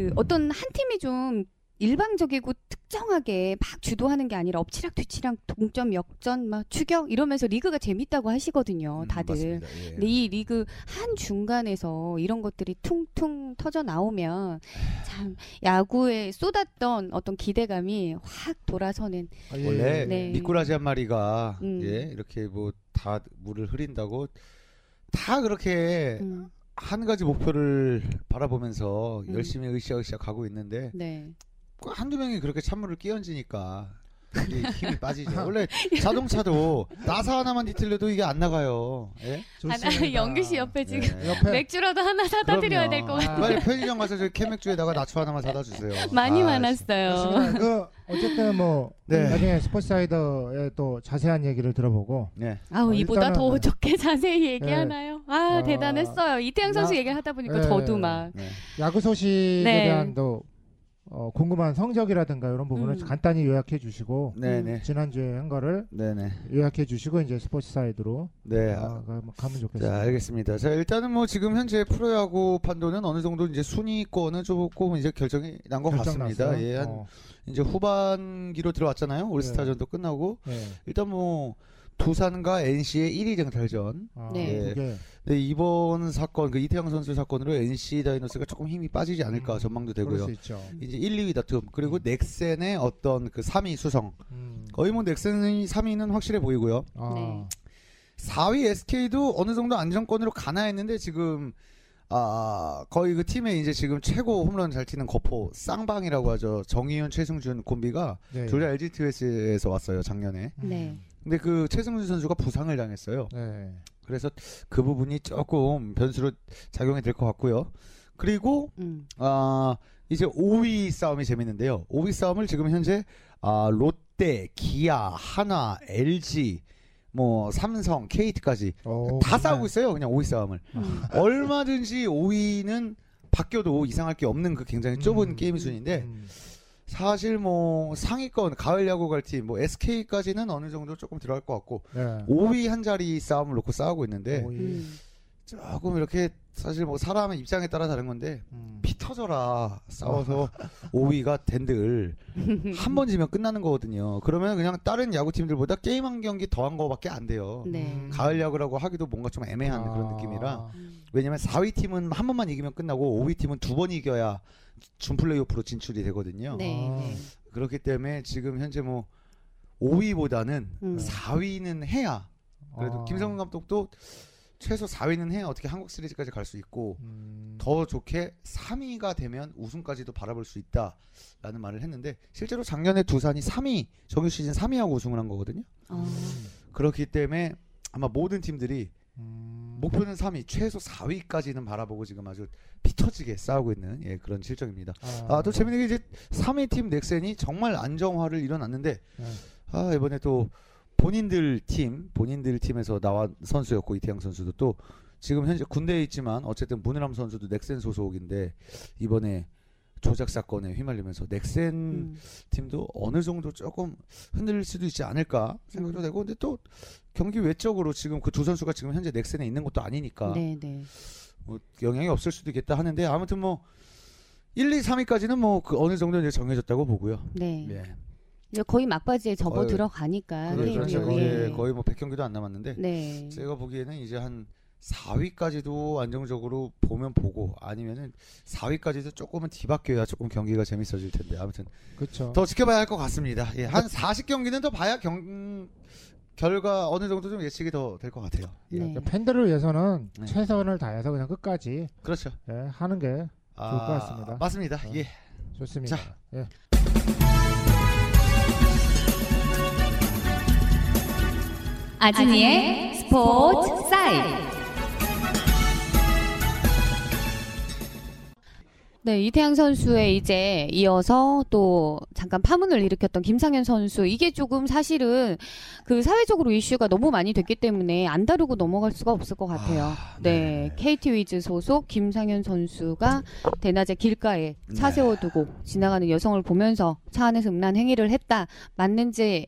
그 어떤 한 팀이 좀 일방적이고 특정하게 막 주도하는 게 아니라 엎치락 뒤치락 동점 역전 막 추격 이러면서 리그가 재밌다고 하시거든요 음, 다들 맞습니다. 예. 근데 이 리그 한 중간에서 이런 것들이 퉁퉁 터져 나오면 참 야구에 쏟았던 어떤 기대감이 확 돌아서는 아, 예. 원래 네. 미꾸라지 한 마리가 음. 예 이렇게 뭐 다 물을 흐린다고 다 그렇게 음, 한 가지 목표를 바라보면서 음. 열심히 으쌰으쌰 가고 있는데 네. 꼭 한두 명이 그렇게 찬물을 끼얹으니까 힘이 빠지죠. 원래 자동차도 나사 하나만 뒤틀려도 이게 안 나가요. 예? 좋습니다. 영규 씨 옆에 지금 예. 옆에 맥주라도 하나 사다 드려야 될 것. 같아요. 빨리 편의점 가서 저 캐맥주에다가 나초 하나만 사다 주세요. 많이 아, 많았어요. 그 어쨌든 뭐 네. 나중에 스포츠사이더의 또 자세한 얘기를 들어보고 네. 아우 어, 이보다 더 좋게 자세히 얘기하나요? 아 어, 대단했어요. 이태양 선수 야- 얘기를 하다 보니까 네. 저도 막 네. 야구 소식에 네. 대한 또 어, 궁금한 성적이라든가 이런 부분을 음. 간단히 요약해 주시고 네네. 지난주에 한 거를 네네. 요약해 주시고 이제 스포츠 사이드로 네. 어, 가- 가면 자, 좋겠습니다. 알겠습니다. 자, 일단은 뭐 지금 현재 프로야구 판도는 어느 정도 이제 순위권은 조금 이제 결정이 난 것 같습니다. 결정났어요. 예, 한 어, 이제 후반기로 들어왔잖아요. 올스타전도 끝나고 네. 일단 뭐 두산과 NC의 1위 쟁탈전. 아, 네. 그 게 네, 이번 사건 그 이태영 선수 사건으로 NC 다이노스가 조금 힘이 빠지지 않을까 음, 전망도 되고요. 수 있죠. 이제 1, 2위 다툼 그리고 넥센의 어떤 그 3위 수성. 음. 거의 뭐 넥센이 3위는 확실해 보이고요. 아, 네. 4위 SK도 어느 정도 안정권으로 가나 했는데 지금 아 거의 그 팀의 이제 지금 최고 홈런 잘 치는 거포 쌍방이라고 하죠 정희윤 최승준 콤비가 네. 둘 다 LG 트윈스에서 왔어요 작년에 음. 네. 근데 그 최승준 선수가 부상을 당했어요 네. 그래서 그 부분이 조금 변수로 작용이 될 것 같고요 그리고 음. 아 이제 5위 싸움이 재밌는데요 5위 싸움을 지금 현재 아 롯데 기아 하나 LG 뭐 삼성 KT까지 어, 다 싸우고 있어요. 그냥 5위 싸움을. 음. 얼마든지 5위는 바뀌어도 이상할 게 없는 그 굉장히 좁은 음. 게임 순인데 음. 사실 뭐 상위권 가을 야구 갈팀 뭐 SK까지는 어느 정도 조금 들어갈 것 같고 네. 5위 한 자리 싸움을 놓고 싸우고 있는데 오이. 음. 조금 이렇게 사실 뭐 사람의 입장에 따라 다른 건데 음. 피터 터져라 싸워서 5위가 댄들 한 번 지면 끝나는 거거든요. 그러면 그냥 다른 야구 팀들보다 게임 한 경기 더한 거밖에 안 돼요. 네. 음. 가을 야구라고 하기도 뭔가 좀 애매한 그런 아. 느낌이라 왜냐면 4위 팀은 한 번만 이기면 끝나고 5위 팀은 두 번 이겨야 준 플레이오프로 진출이 되거든요. 네. 아. 네. 그렇기 때문에 지금 현재 뭐 5위보다는 음. 4위는 해야 그래도 아. 김성근 감독도 최소 4위는 해야 어떻게 한국 시리즈까지 갈 수 있고 음. 더 좋게 3위가 되면 우승까지도 바라볼 수 있다라는 말을 했는데 실제로 작년에 두산이 3위 정규 시즌 3위하고 우승을 한 거거든요. 어. 그렇기 때문에 아마 모든 팀들이 음. 목표는 3위, 최소 4위까지는 바라보고 지금 아주 피터지게 싸우고 있는 예, 그런 실정입니다. 아, 또 재밌는 게 이제 3위 팀 넥센이 정말 안정화를 일어났는데 네. 아, 이번에 또 본인들 팀, 본인들 팀에서 나온 선수였고 이태양 선수도 또 지금 현재 군대에 있지만 어쨌든 문우람 선수도 넥센 소속인데 이번에 조작 사건에 휘말리면서 넥센 음. 팀도 어느 정도 조금 흔들릴 수도 있지 않을까 생각도 음. 되고 근데 또 경기 외적으로 지금 그 두 선수가 지금 현재 넥센에 있는 것도 아니니까 네, 네. 뭐 영향이 없을 수도 있겠다 하는데 아무튼 뭐 1, 2, 3위까지는 뭐 그 어느 정도 이제 정해졌다고 보고요. 네. 예. 이제 거의 막바지에 접어 어휴, 들어가니까 그렇죠. 거의, 예. 거의 뭐 100경기도 안 남았는데 네. 제가 보기에는 이제 한 4위까지도 안정적으로 보면 보고 아니면은 4위까지도 조금은 뒤바뀌어야 조금 경기가 재밌어질 텐데 아무튼 그렇죠. 더 지켜봐야 할 것 같습니다. 예, 한 40경기는 더 봐야 경 결과 어느 정도 좀 예측이 더 될 것 같아요. 예. 네. 그러니까 팬들을 위해서는 네. 최선을 다해서 그냥 끝까지 그렇죠. 예, 하는 게 아, 좋을 것 같습니다. 맞습니다. 어. 예. 좋습니다. 자. 예. 아진이의 스포츠 사이 네, 이태양 선수의 이제 이어서 또 잠깐 파문을 일으켰던 김상현 선수. 이게 조금 사실은 그 사회적으로 이슈가 너무 많이 됐기 때문에 안 다루고 넘어갈 수가 없을 것 같아요. 아, 네. 네. KT 위즈 소속 김상현 선수가 대낮에 길가에 차 네. 세워두고 지나가는 여성을 보면서 차 안에서 음란 행위를 했다. 맞는지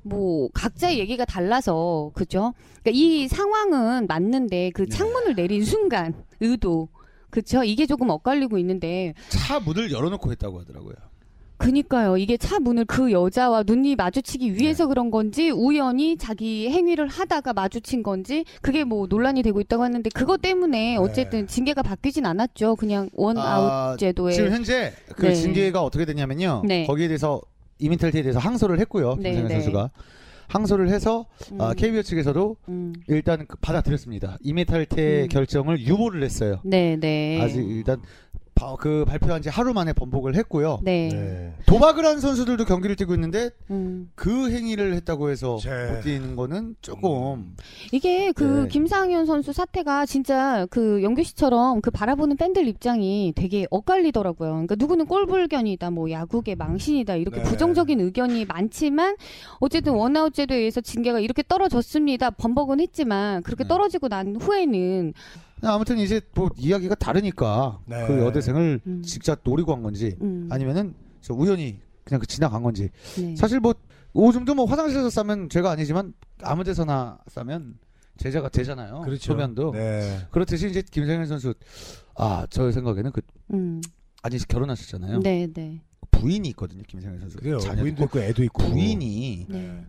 뭐 각자의 얘기가 달라서 그죠? 그러니까 이 상황은 맞는데 그 네. 창문을 내린 순간 의도 그쵸? 이게 조금 엇갈리고 있는데 차 문을 열어놓고 했다고 하더라고요. 그니까요. 이게 차 문을 그 여자와 눈이 마주치기 위해서 그런 건지 우연히 자기 행위를 하다가 마주친 건지 그게 뭐 논란이 되고 있다고 하는데 그것 때문에 어쨌든 징계가 바뀌진 않았죠. 그냥 원아웃 아, 제도에 지금 현재 그 네. 징계가 어떻게 되냐면요. 네. 거기에 대해서 이민탈티에 대해서 항소를 했고요. 네, 김상현 네. 선수가 항소를 해서 아, 음, KBO 측에서도 음. 일단 그 받아들였습니다. 이민탈퇴 음. 결정을 유보를 했어요. 네, 네. 아직 일단 바- 그 발표한 지 하루 만에 번복을 했고요. 네. 도박을 한 선수들도 경기를 뛰고 있는데 음. 그 행위를 했다고 해서 제- 못 뛰는 거는 조금 이게 그 네. 김상현 선수 사태가 진짜 그 영규 씨처럼 그 바라보는 팬들 입장이 되게 엇갈리더라고요. 그러니까 누구는 꼴불견이다, 뭐 야구계 망신이다 이렇게 네. 부정적인 의견이 많지만 어쨌든 원아웃 제도에 의해서 징계가 이렇게 떨어졌습니다. 번복은 했지만 그렇게 네. 떨어지고 난 후에는 아무튼 이제 뭐 이야기가 다르니까 네. 그 여대생을 음. 직접 노리고 한 건지 음, 아니면은 저 우연히 그냥 그 지나간 건지 네. 사실 뭐 오줌도 뭐 화장실에서 싸면 죄가 아니지만 아무 데서나 싸면 제자가 되잖아요. 그렇죠. 소변도 네. 그렇듯이 이제 김상현 선수 아 저 생각에는 그 음, 아직 결혼하셨잖아요. 네, 네, 부인이 있거든요. 김상현 선수. 그래요. 자녀도 부인도 있고. 있고 애도 있고. 부인이 네.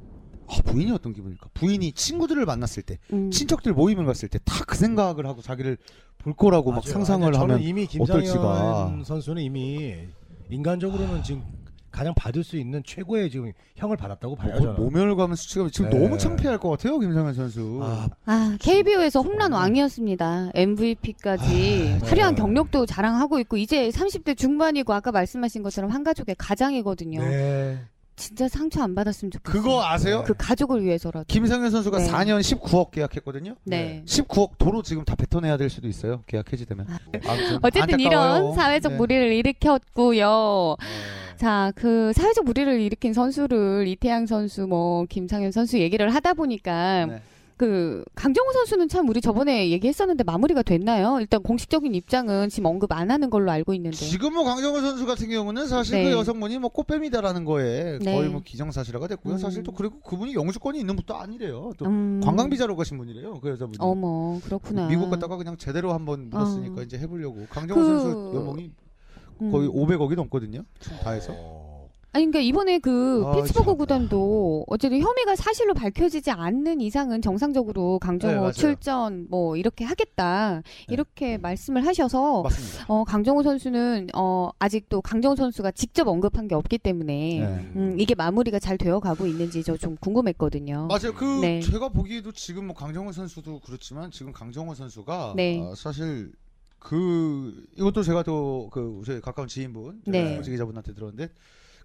아, 부인이 어떤 기분일까? 부인이 친구들을 만났을 때 음. 친척들 모임을 갔을 때 다 그 생각을 하고 자기를 볼 거라고 막 맞아요. 상상을 아니, 저는 하면 이미 김상현 어떨지가. 선수는 이미 인간적으로는 지금 가장 받을 수 있는 최고의 지금 형을 받았다고 봐요. 뭐, 저는. 모멸감은 수치가 지금 네. 너무 창피할 것 같아요. 김상현 선수. 아, 아, KBO에서 홈런 왕이었습니다. MVP까지 아, 화려한 네. 경력도 자랑하고 있고 이제 30대 중반이고 아까 말씀하신 것처럼 한 가족의 가장이거든요. 네. 진짜 상처 안 받았으면 좋겠어요. 그거 아세요? 그 가족을 위해서라도. 김상현 선수가 네. 4년 19억 계약했거든요. 네. 19억 도로 지금 다 뱉어내야 될 수도 있어요. 계약 해지되면. 아. 아무튼 어쨌든 이런 안타까워요. 사회적 네. 무리를 일으켰고요. 네. 자, 그 사회적 무리를 일으킨 선수를 이태양 선수, 뭐 김상현 선수 얘기를 하다 보니까 네. 그 강정호 선수는 참 우리 저번에 얘기했었는데 마무리가 됐나요? 일단 공식적인 입장은 지금 언급 안 하는 걸로 알고 있는데. 지금 뭐 강정호 선수 같은 경우는 사실 네. 그 여성분이 뭐 꽃뱀이다라는 거에 네. 거의 뭐 기정사실화가 됐고요. 음. 사실 또 그리고 그분이 영주권이 있는 분도 아니래요. 또 음. 관광 비자로 가신 분이래요. 그 여자분이. 어머, 그렇구나. 미국 갔다가 그냥 제대로 한번 물었으니까 어. 이제 해보려고. 강정호 그- 선수 연봉이 거의 음. 500억이 넘거든요. 총다 해서. 어. 아니 그러니까 이번에 그 아, 피츠버그 참. 구단도 어쨌든 혐의가 사실로 밝혀지지 않는 이상은 정상적으로 네, 강정호 맞아요. 출전 뭐 이렇게 하겠다 이렇게 말씀을 하셔서 맞습니다. 어 강정호 선수는 어 아직도 강정호 선수가 직접 언급한 게 없기 때문에 네. 음, 이게 마무리가 잘 되어 가고 있는지 저 좀 궁금했거든요. 맞아요. 그 네. 제가 보기에도 지금 뭐 강정호 선수도 그렇지만 지금 강정호 선수가 네. 어, 사실 그 이것도 제가 또그 저희 가까운 지인분 네. 기자분한테 들었는데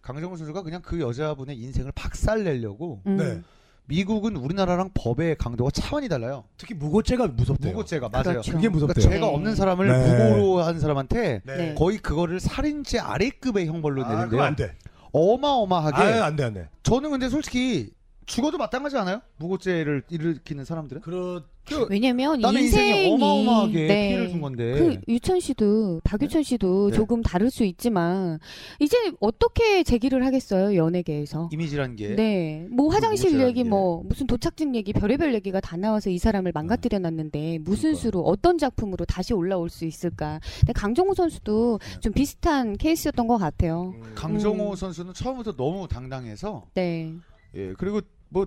강정호 선수가 그냥 그 여자분의 인생을 박살 내려고 음. 네. 미국은 우리나라랑 법의 강도가 차원이 달라요. 특히 무고죄가 무섭대요. 무고죄가 맞아요. 그렇죠. 그게 그러니까 무섭대요. 죄가 네. 없는 사람을 네. 무고로 한 사람한테 네. 거의 그거를 살인죄 아래급의 형벌로 아, 내는데요. 안 돼. 어마어마하게 아, 안 돼, 안 돼. 저는 근데 솔직히 죽어도 마땅하지 않아요? 무고죄를 일으키는 사람들은? 그렇 왜냐면 나는 인생에 인생이 어마어마하게 네. 피해를 준 건데. 그 유천 씨도 박유천 씨도 네. 조금 다를 수 있지만 이제 어떻게 제기를 하겠어요 연예계에서? 이미지란 게 네, 뭐 화장실 얘기, 게. 뭐 무슨 도착증 얘기, 별의별 얘기가 다 나와서 이 사람을 망가뜨려 놨는데 무슨 그러니까. 수로 어떤 작품으로 다시 올라올 수 있을까? 근데 강정호 선수도 좀 비슷한 케이스였던 것 같아요. 강정호 음. 선수는 처음부터 너무 당당해서 네, 예 그리고 뭐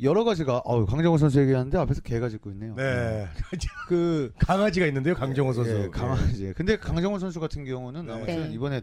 여러 가지가 어 강정호 선수 얘기하는데 앞에서 개가 짖고 있네요. 네. 그 강아지가 있는데요, 강정호 선수. 예, 강아지. 근데 강정호 선수 같은 경우는 네. 아무튼 네. 이번에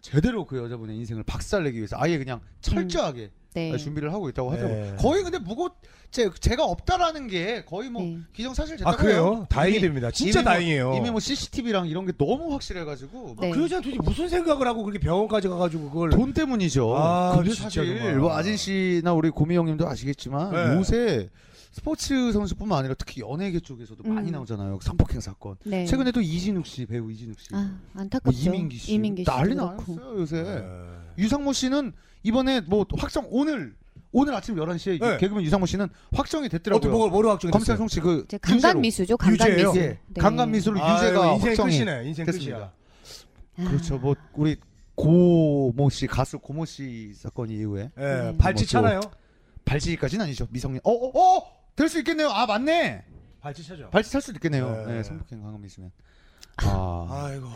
제대로 그 여자분의 인생을 박살내기 위해서 아예 그냥 철저하게 네, 준비를 하고 있다고 하더라고요. 네. 거의 근데 무고 제 제가 없다라는 게 거의 뭐 네. 기정사실 아, 됐다고 그래요? 해요. 다행이 됩니다. 진짜 뭐- 다행이에요. 이미 뭐 CCTV랑 이런 게 너무 확실해가지고 막 네. 그 여자는 도대체 무슨 생각을 하고 그렇게 병원까지 가가지고 그걸. 돈 때문이죠. 아, 근데 진짜 사실 정말. 뭐 아진 씨나 우리 고미 형님도 아시겠지만 네. 요새 스포츠 선수뿐만 아니라 특히 연예계 쪽에서도 많이 음. 나오잖아요. 성폭행 사건. 네. 최근에도 이진욱 씨 배우 이진욱 씨, 아뭐 안타깝죠. 이민기 씨 이민기 씨도 난리 그렇고. 나왔어요 요새. 네. 유상무 씨는 이번에 뭐 확정 오늘 오늘 아침 11시에 네. 개그맨 유상무 씨는 확정이 어떻게 됐더라고요. 뭐가 뭐로 확정이 검찰 됐어요? 송치 그 이제 강간 미수죠. 강간 유죄예요? 미수. 예. 강간 미수로 아유, 유죄가 인생 확정이 끝이네. 인생 됐습니다. 끝이야. 그렇죠. 뭐 우리 고모 씨 가수 고모 씨 사건 이후에 예, 네. 발치 뭐 차나요? 발치까지는 아니죠. 미성년. 어, 어, 어! 될 수 있겠네요. 아, 맞네. 발치 차죠. 발치 찰 수도 있겠네요. 네. 네, 성폭행 강함 있으면. 아, 아이고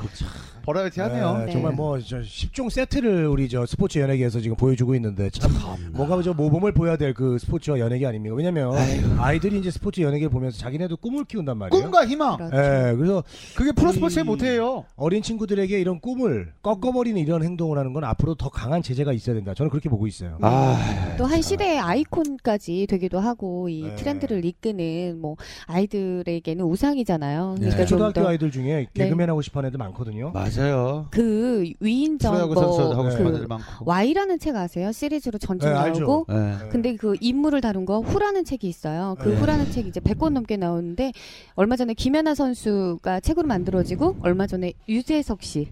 버라이어티 하네요. 네, 네. 정말 뭐 저 10종 세트를 우리 저 스포츠 연예계에서 지금 보여주고 있는데 참 뭔가 저 모범을 보여야 될 그 스포츠와 연예계 아닙니까? 왜냐면 아이들이 이제 스포츠 연예계를 보면서 자기네도 꿈을 키운단 말이에요. 꿈과 희망. 그렇죠. 예, 그래서 그게 프로스포츠에 이- 못해요. 어린 친구들에게 이런 꿈을 꺾어버리는 이런 행동을 하는 건 앞으로 더 강한 제재가 있어야 된다. 저는 그렇게 보고 있어요. 아, 또 한 시대의 아이콘까지 되기도 하고 이 네. 트렌드를 이끄는 뭐 아이들에게는 우상이잖아요. 네. 그러니까 좀 초등학교 더 아이들 중에 네. 개그맨 하고 싶어하는 애들 많거든요. 맞아요. 그 위인전 프로야구 뭐 선수 하고 싶은 그 애들 많고. Y라는 책 아세요? 시리즈로 전집 네, 알죠. 나오고 네. 근데 그 인물을 다룬 거 후라는 책이 있어요. 그 네. 후라는 책이 이제 100권 넘게 나오는데 얼마 전에 김연아 선수가 책으로 만들어지고 얼마 전에 유재석 씨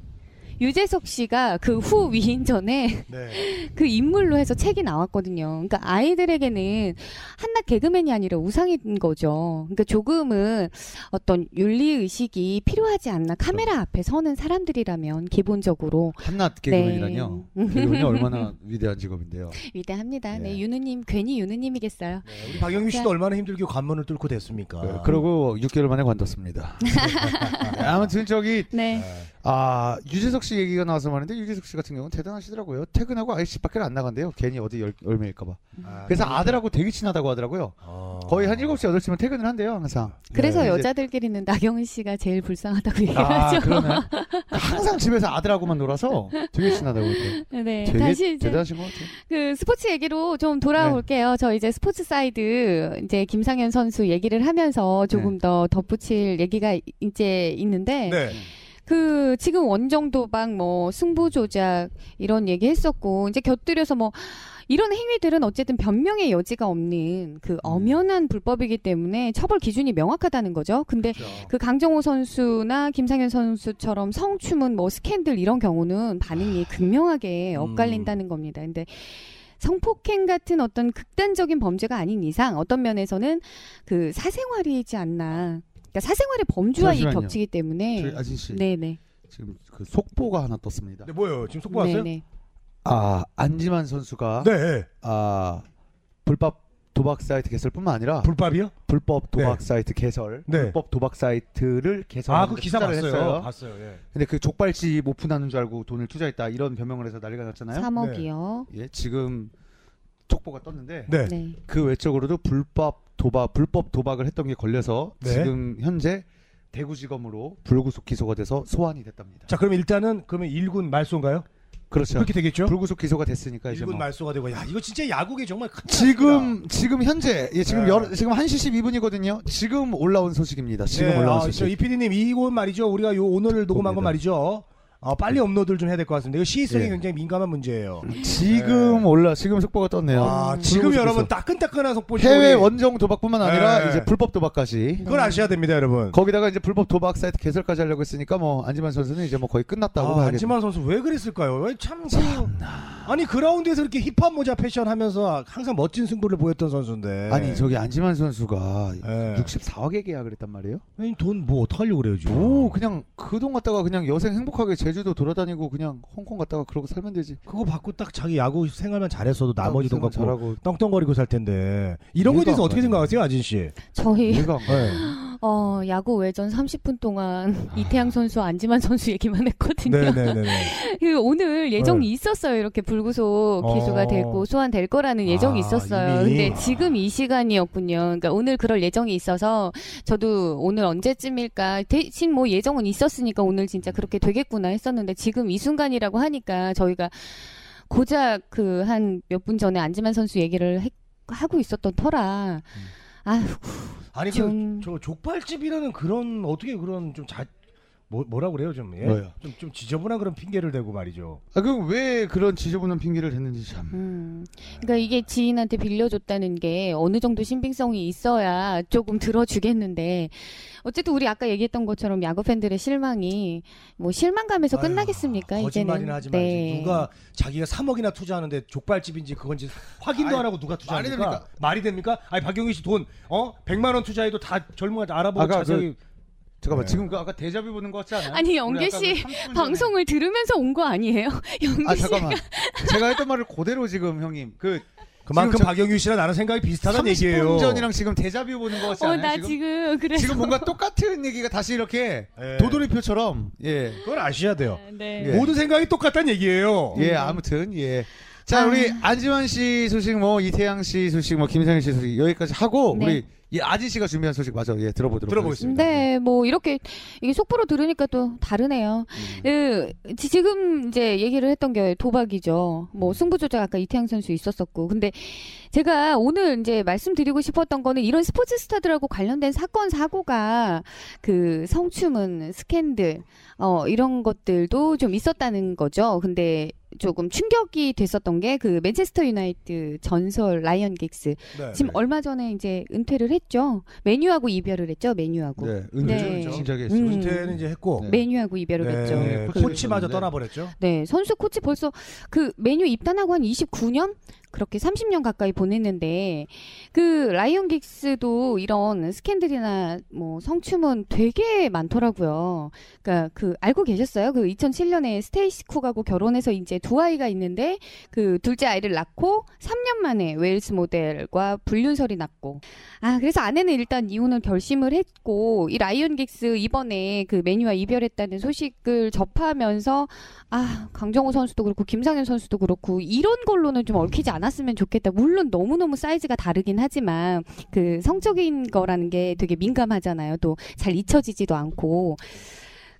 유재석 씨가 그 후 위인전에 네. 그 인물로 해서 책이 나왔거든요. 그러니까 아이들에게는 한낱 개그맨이 아니라 우상인 거죠. 그러니까 조금은 어떤 윤리 의식이 필요하지 않나. 카메라 앞에 서는 사람들이라면 기본적으로 한낱 개그맨이라뇨. 네. 개그맨이 얼마나 위대한 직업인데요. 위대합니다. 네, 네. 윤우님 괜히 윤우님이겠어요. 네, 우리 박영규 씨도 얼마나 힘들게 관문을 뚫고 됐습니까? 네, 그러고 6개월 만에 관뒀습니다. 네, 아무튼 저기 네. 네. 아 유재석 씨 얘기가 나와서 말인데 유재석 씨 같은 경우는 대단하시더라고요. 퇴근하고 아예 집 밖에 안 나간대요. 괜히 어디 얽, 얽매일까봐. 아, 그래서 아들하고 되게 친하다고 하더라고요. 어. 거의 한 7시 8시면 퇴근을 한대요 항상. 그래서 네, 여자들끼리는 나경은 씨가 제일 불쌍하다고 아 하죠. 그러네. 항상 집에서 아들하고만 놀아서 되게 친하다고 그래요. 네. 되게 다시 이제 대단하신 것 같아요. 그 스포츠 얘기로 좀 돌아올게요. 저 이제 스포츠 사이드 이제 김상현 선수 얘기를 하면서 조금 더 덧붙일 얘기가 이- 이제 있는데 네. 그 지금 원정 도박 뭐 승부 조작 이런 얘기 했었고 이제 곁들여서 뭐 이런 행위들은 어쨌든 변명의 여지가 없는 그 엄연한 불법이기 때문에 처벌 기준이 명확하다는 거죠. 근데 그 강정호 선수나 김상현 선수처럼 성추문 뭐 스캔들 이런 경우는 반응이 극명하게 음. 엇갈린다는 겁니다. 근데 성폭행 같은 어떤 극단적인 범죄가 아닌 이상 어떤 면에서는 그 사생활이지 않나. 그러니까 사생활의 범주와 이 잠시만요. 겹치기 때문에 저희 아진 씨 네네. 지금 그 속보가 하나 떴습니다. 네, 뭐예요? 지금 속보 왔어요? 네네. 아 안지만 선수가 네. 아 불법 도박 사이트 개설뿐만 아니라 불법이요? 불법 도박 네. 사이트 개설, 네. 불법 도박 사이트를 개설하는 아, 그데 기사 투자를 봤어요. 했어요. 봤어요. 예. 근데 그 족발집 오픈하는 줄 알고 돈을 투자했다 이런 변명을 해서 난리가 났잖아요. 3억이요. 예, 지금 촉보가 떴는데 네. 네. 그 외적으로도 불법 도박, 불법 도박을 했던 게 걸려서 네. 지금 현재 대구지검으로 불구속 기소가 돼서 소환이 됐답니다. 자, 그럼 일단은 그러면 1군 말소인가요? 그렇죠. 그렇게 되겠죠? 불구속 기소가 됐으니까 이제 1군 뭐 말소가 되고 야, 이거 진짜 야구계 정말 큰 지금 지금 현재 예, 지금 네. 열, 지금 1시 12분이거든요. 지금 올라온 소식입니다. 지금 올라온 아, 소식. 저 이PD님 이곳 말이죠. 우리가 요 오늘 녹음한 거 봅니다. 말이죠. 어, 빨리 업로드를 좀 해야 될 것 같습니다. 이거 시의성이 예. 굉장히 민감한 문제예요. 지금 올라 지금 속보가 떴네요. 아, 음. 지금 여러분. 따끈따끈한 속보 해외 원정 도박뿐만 아니라 네. 이제 불법 도박까지. 그걸 아셔야 됩니다, 여러분. 거기다가 이제 불법 도박 사이트 개설까지 하려고 했으니까 뭐 안지만 선수는 이제 뭐 거의 끝났다고 아, 봐야겠죠. 안지만 선수 왜 그랬을까요? 왜 참, 그, 아니 그라운드에서 이렇게 힙합 모자 패션 하면서 항상 멋진 승부를 보였던 선수인데. 아니 저기 안지만 선수가 예. 64억에 계약을 했단 말이에요. 돈뭐 어떡하려고 그래요, 지금. 오 그냥 그 돈 갖다가 그냥 여생 행복하게 제주도 돌아다니고 그냥 홍콩 갔다가 그러고 살면 되지. 그거 받고 딱 자기 야구 생활만 잘했어도 나머지 돈 갖고 잘하고 떵떵거리고 살 텐데. 이런 거에 대해서 안 어떻게. 생각하세요, 아진 씨? 저희 이해가 안 가. 네. 어, 야구 외전 30분 동안 이태양 선수, 안지만 선수 얘기만 했거든요. 네네네. 그 오늘 예정이 있었어요. 이렇게 불구속 어. 기소가 되고 소환될 거라는 예정이 아, 있었어요. 이미. 근데 지금 이 시간이었군요. 그러니까 오늘 그럴 예정이 있어서 저도 오늘 언제쯤일까 대신 뭐 예정은 있었으니까 오늘 진짜 그렇게 되겠구나 했었는데 지금 이 순간이라고 하니까 저희가 고작 그 한 몇 분 전에 안지만 선수 얘기를 했- 하고 있었던 터라 아휴 아니 좀- 그저 족발집이라는 그런 어떻게 그런 좀 자 뭐, 뭐라 그래요 좀 예? 뭐요? 좀, 좀 지저분한 그런 핑계를 대고 말이죠. 아 그럼 왜 그런 지저분한 핑계를 댔는지 참. 음. 그러니까 이게 지인한테 빌려줬다는 게 어느 정도 신빙성이 있어야 조금 들어주겠는데 어쨌든 우리 아까 얘기했던 것처럼 야구 팬들의 실망이 뭐 실망감에서 아유, 끝나겠습니까 거짓말이나 하지 말지. 네. 누가 자기가 3억이나 투자하는데 족발집인지 그건지 확인도 아니, 안 하고 누가 투자합니까? 말이 됩니까? 말이 됩니까? 아니 박경희 씨 돈 어? 100만 원 투자해도 다 젊은 아 알아보고 자세히 잠깐만 네. 지금 그 아까 대자뷰 보는 거 같지 않아요? 아니, 영계 씨그 30분 전에- 방송을 들으면서 온 거 아니에요? 영기 아 씨. 잠깐만 제가 했던 말을 그대로 지금 형님 그 그만큼 박경희 씨랑 나는 생각이 비슷하다는 30분 얘기예요. 전이랑 지금 대자뷰 보는 거 같지 어, 않아요? 나 지금? 지금 그래서 지금 뭔가 똑같은 얘기가 다시 이렇게 예. 도돌이표처럼 예. 그걸 아셔야 돼요. 네. 예. 모든 생각이 똑같다는 얘기예요. 예, 아무튼 예. 자, 아. 우리 안지만 씨 소식 뭐 이태양 씨 소식 뭐 김상현 씨 소식 여기까지 하고 네. 우리 예, 아진 씨가 준비한 소식 맞아. 예, 들어보도록 들어보겠습니다. 네, 뭐 이렇게 이게 속보로 들으니까 또 다르네요. 하겠습니다. 그 지- 지금 이제 얘기를 했던 게 도박이죠. 뭐 승부 조작 아까 이태양 선수 있었었고, 근데 제가 오늘 이제 말씀드리고 싶었던 거는 이런 스포츠 스타들하고 관련된 사건 사고가 그 성추문 스캔들 어 이런 것들도 좀 있었다는 거죠. 근데 조금 충격이 됐었던 게 그 맨체스터 유나이티드 전설 라이언 긱스 네, 지금 네. 얼마 전에 이제 은퇴를 했죠. 맨유하고 이별을 했죠. 맨유하고 네, 네. 은퇴 진작에 했어요. 음. 은퇴는 이제 했고 네. 맨유하고 이별을 네, 했죠. 네, 코치마저. 떠나버렸죠. 네, 선수 코치 벌써 그 맨유 입단하고 한 29년 그렇게 30년 가까이 보냈는데 그 라이언 긱스도 이런 스캔들이나 뭐 성추문 되게 많더라고요. 그러니까 그 알고 계셨어요? 그 2007년에 스테이시 쿡하고 결혼해서 이제 두 아이가 있는데 그 둘째 아이를 낳고 3년 만에 웨일스 모델과 불륜설이 났고 아 그래서 아내는 일단 이혼을 결심을 했고 이 라이언 긱스 이번에 그 맨유와 이별했다는 소식을 접하면서 아, 강정호 선수도 그렇고 김상현 선수도 그렇고 이런 걸로는 좀 얽히지 않 았으면 좋겠다. 물론 너무너무 사이즈가 다르긴 하지만 그 성적인 거라는 게 되게 민감하잖아요. 또 잘 잊혀지지도 않고.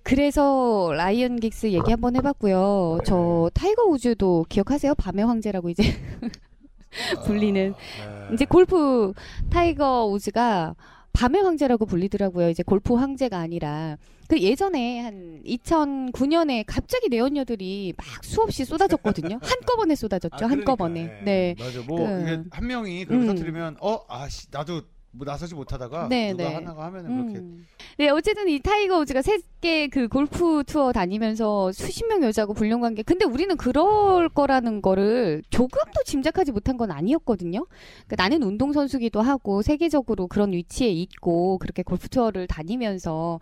그래서 라이언 긱스 얘기 한번 해봤고요. 저 타이거 우즈도 기억하세요? 밤의 황제라고 이제 불리는 네. 이제 골프 타이거 우즈가 밤의 황제라고 불리더라고요. 이제 골프 황제가 아니라 그 예전에 한 2009년에 갑자기 내연녀들이 막 수없이 쏟아졌거든요. 한꺼번에 쏟아졌죠. 아, 한꺼번에. 그러니까, 네. 맞아. 뭐 그- 명이 그걸 음. 터뜨리면 어, 아 씨 나도 뭐 나서지 못하다가 네, 누가 네. 하나가 하면은 그렇게 음. 네, 어쨌든 이 타이거 우즈가 세계 그 골프 투어 다니면서 수십 명 여자하고 불륜 관계. 근데 우리는 그럴 거라는 거를 조금도 짐작하지 못한 건 아니었거든요. 그러니까 나는 운동 선수기도 하고 세계적으로 그런 위치에 있고 그렇게 골프 투어를 다니면서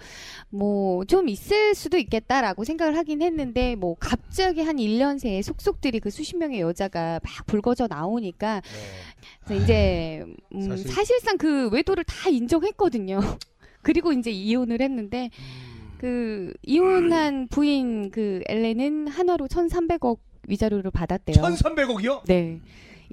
뭐 좀 있을 수도 있겠다라고 생각을 하긴 했는데 뭐 갑자기 한 1년 새에 속속들이 그 수십 명의 여자가 막 불거져 나오니까 그래서 이제 음, 사실- 사실상 그 외도를 다 인정했거든요. 그리고 이제 이혼을 했는데 음. 그 이혼한 부인 그 엘렌은 한화로 1,300억 위자료를 받았대요. 1,300억이요? 네.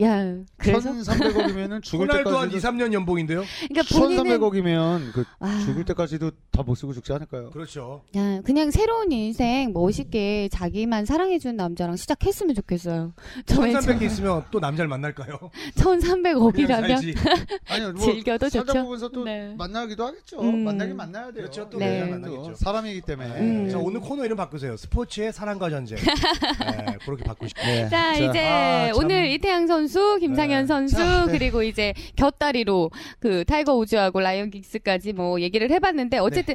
야, 그래서 1,300억이면은 죽을 호날두 한 2, 때까지도 3년 연봉인데요? 그러니까 본인은 1,300억이면 그 와, 죽을 때까지도 다 못 쓰고 죽지 않을까요? 그렇죠. 야, 그냥 새로운 인생 멋있게 자기만 사랑해 주는 남자랑 시작했으면 좋겠어요. 저에게 1,300억 있으면 또 남자를 만날까요? 1,300억이라면 아니요, 뭐 즐겨도 살다 좋죠. 보면서 또 네. 만나기도 하겠죠. 음. 만나긴 만나야 돼요. 그렇죠. 또 네. 네. 만나겠죠. 사람이기 때문에. 음. 자, 오늘 코너 이름 바꾸세요. 스포츠의 사랑과 전쟁. 네, 그렇게 바꾸시고. 네. 자, 이제 아, 참. 오늘 이태양 선수, 김상현 네. 선수, 자, 네. 그리고 이제 곁다리로 그 타이거 우즈하고 라이언 긱스까지 뭐 얘기를 해봤는데 어쨌든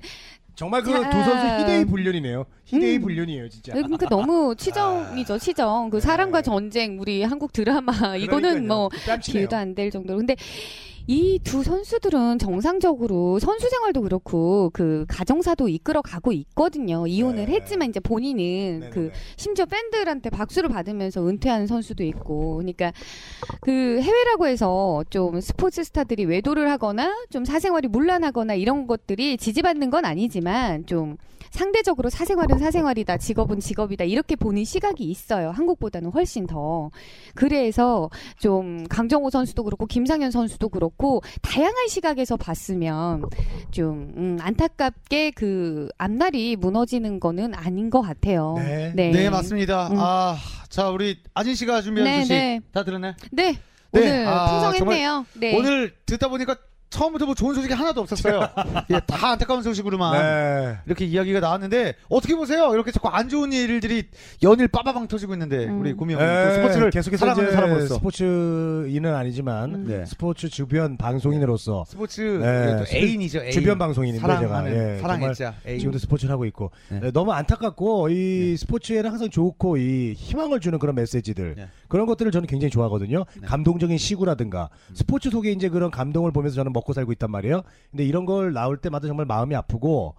정말 그 자. 두 선수 희대의 불륜이네요. 희대의 음. 불륜이에요, 진짜. 그러니까 너무 치정이죠, 치정. 그 네. 사랑과 전쟁, 우리 한국 드라마 이거는 뭐 뺨치네요. 비교도 안 될 정도로. 근데 이 두 선수들은 정상적으로 선수 생활도 그렇고 그 가정사도 이끌어 가고 있거든요. 이혼을 네. 했지만 이제 본인은 네네네. 그 심지어 팬들한테 박수를 받으면서 은퇴하는 선수도 있고, 그러니까 그 해외라고 해서 좀 스포츠 스타들이 외도를 하거나 좀 사생활이 문란하거나 이런 것들이 지지받는 건 아니지만 좀 상대적으로 사생활은 사생활이다, 직업은 직업이다 이렇게 보는 시각이 있어요. 한국보다는 훨씬 더. 그래서 좀 강정호 선수도 그렇고 김상현 선수도 그렇고 다양한 시각에서 봤으면 좀 음, 안타깝게 그 앞날이 무너지는 거는 아닌 것 같아요. 네. 네, 맞습니다. 음. 아, 자, 우리 아진 씨가 준비한 네, 소식 네. 다 들었나요? 네. 네, 오늘 아, 풍성했네요. 네. 오늘 듣다 보니까 처음부터 뭐 좋은 소식이 하나도 없었어요. 예, 다 안타까운 소식으로만 네. 이렇게 이야기가 나왔는데 어떻게 보세요? 이렇게 자꾸 안 좋은 일들이 연일 빠바방 터지고 있는데 음. 우리 고미 네, 형님 또 스포츠를 계속해서 사랑하는 사람으로서 스포츠인은 아니지만 음. 네. 스포츠 주변 방송인으로서 스포츠 네, 또 애인이죠. 애인. 주변 방송인인데 사랑하는 제가 예, 사랑했자 애인. 지금도 스포츠를 하고 있고 네. 네, 너무 안타깝고 이 스포츠에는 항상 좋고 이 희망을 주는 그런 메시지들 네. 그런 것들을 저는 굉장히 좋아하거든요. 네. 감동적인 시구라든가 음. 스포츠 속에 이제 그런 감동을 보면서 저는 먹고 살고 있단 말이에요. 근데 이런 걸 나올 때마다 정말 마음이 아프고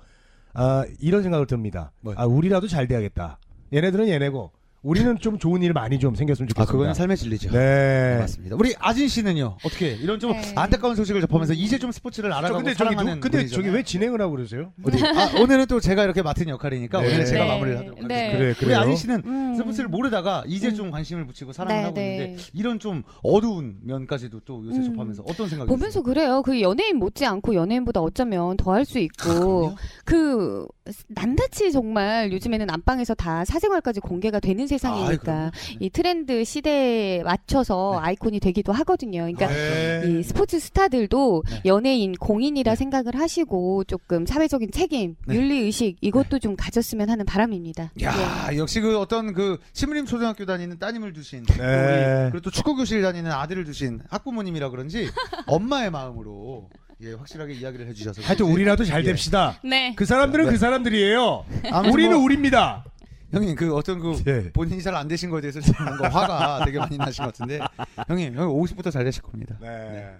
아, 이런 생각을 듭니다. 뭐요? 아, 우리라도 잘 돼야겠다. 얘네들은 얘네고 우리는 좀 좋은 일 많이 좀 생겼으면 아 좋겠습니다. 그거는 삶의 진리죠. 네. 맞습니다. 우리 아진 씨는요 어떻게 이런 좀 네. 안타까운 소식을 접하면서 이제 좀 스포츠를 저 알아가고 근데 저기 사랑하는 누, 근데 분이잖아요. 저기 왜 진행을 하고 그러세요? 어디? 아, 오늘은 또 제가 이렇게 맡은 역할이니까 네. 오늘은 제가 네. 마무리를 하도록 네. 하겠습니다. 그래 우리 그래요. 아진 씨는 음. 스포츠를 모르다가 이제 음. 좀 관심을 붙이고 사랑을 네, 하고 네. 있는데 이런 좀 어두운 면까지도 또 요새 음. 접하면서 어떤 생각이 보면서 그래요. 그 연예인 못지 않고 연예인보다 어쩌면 더 할 수 있고 그 낱낱이 정말 요즘에는 안방에서 다 사생활까지 공개가 되는 세상이니까 이 트렌드 시대에 맞춰서 네. 아이콘이 되기도 하거든요. 그러니까 네. 이 스포츠 스타들도 네. 연예인 공인이라 생각을 하시고 조금 사회적인 책임, 네. 윤리 의식 이것도 좀 가졌으면 하는 바람입니다. 야 역시 그 어떤 그 신림림 초등학교 다니는 따님을 두신 또 네. 그리고 또 축구 교실 다니는 아들을 두신 학부모님이라 그런지 엄마의 마음으로 예 확실하게 이야기를 해주셔서 하여튼. 우리라도 잘 예. 됩시다. 네. 그 사람들은 네. 그 사람들이에요. 우리는 뭐 우리입니다. 형님 그 어떤 그 네. 본인이 잘 안 되신 거에 대해서 지금 뭔가 화가 되게 많이 나신 것 같은데 형님 형님 50부터 잘 되실 겁니다. 네.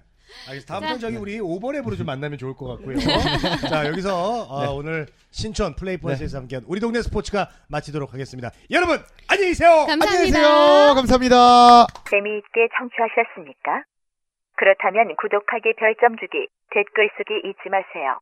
알겠습니다. 다음부터 자. 저기 우리 오버랩으로 좀 만나면 좋을 것 같고요. 자 여기서 어, 네. 오늘 신촌 플레이포인트에서 함께한 우리 동네 스포츠가 마치도록 하겠습니다. 여러분 안녕히 계세요. 감사합니다. 안녕히 계세요. 감사합니다. 재미있게 청취하셨습니까? 그렇다면 구독하기, 별점 주기, 댓글 쓰기 잊지 마세요.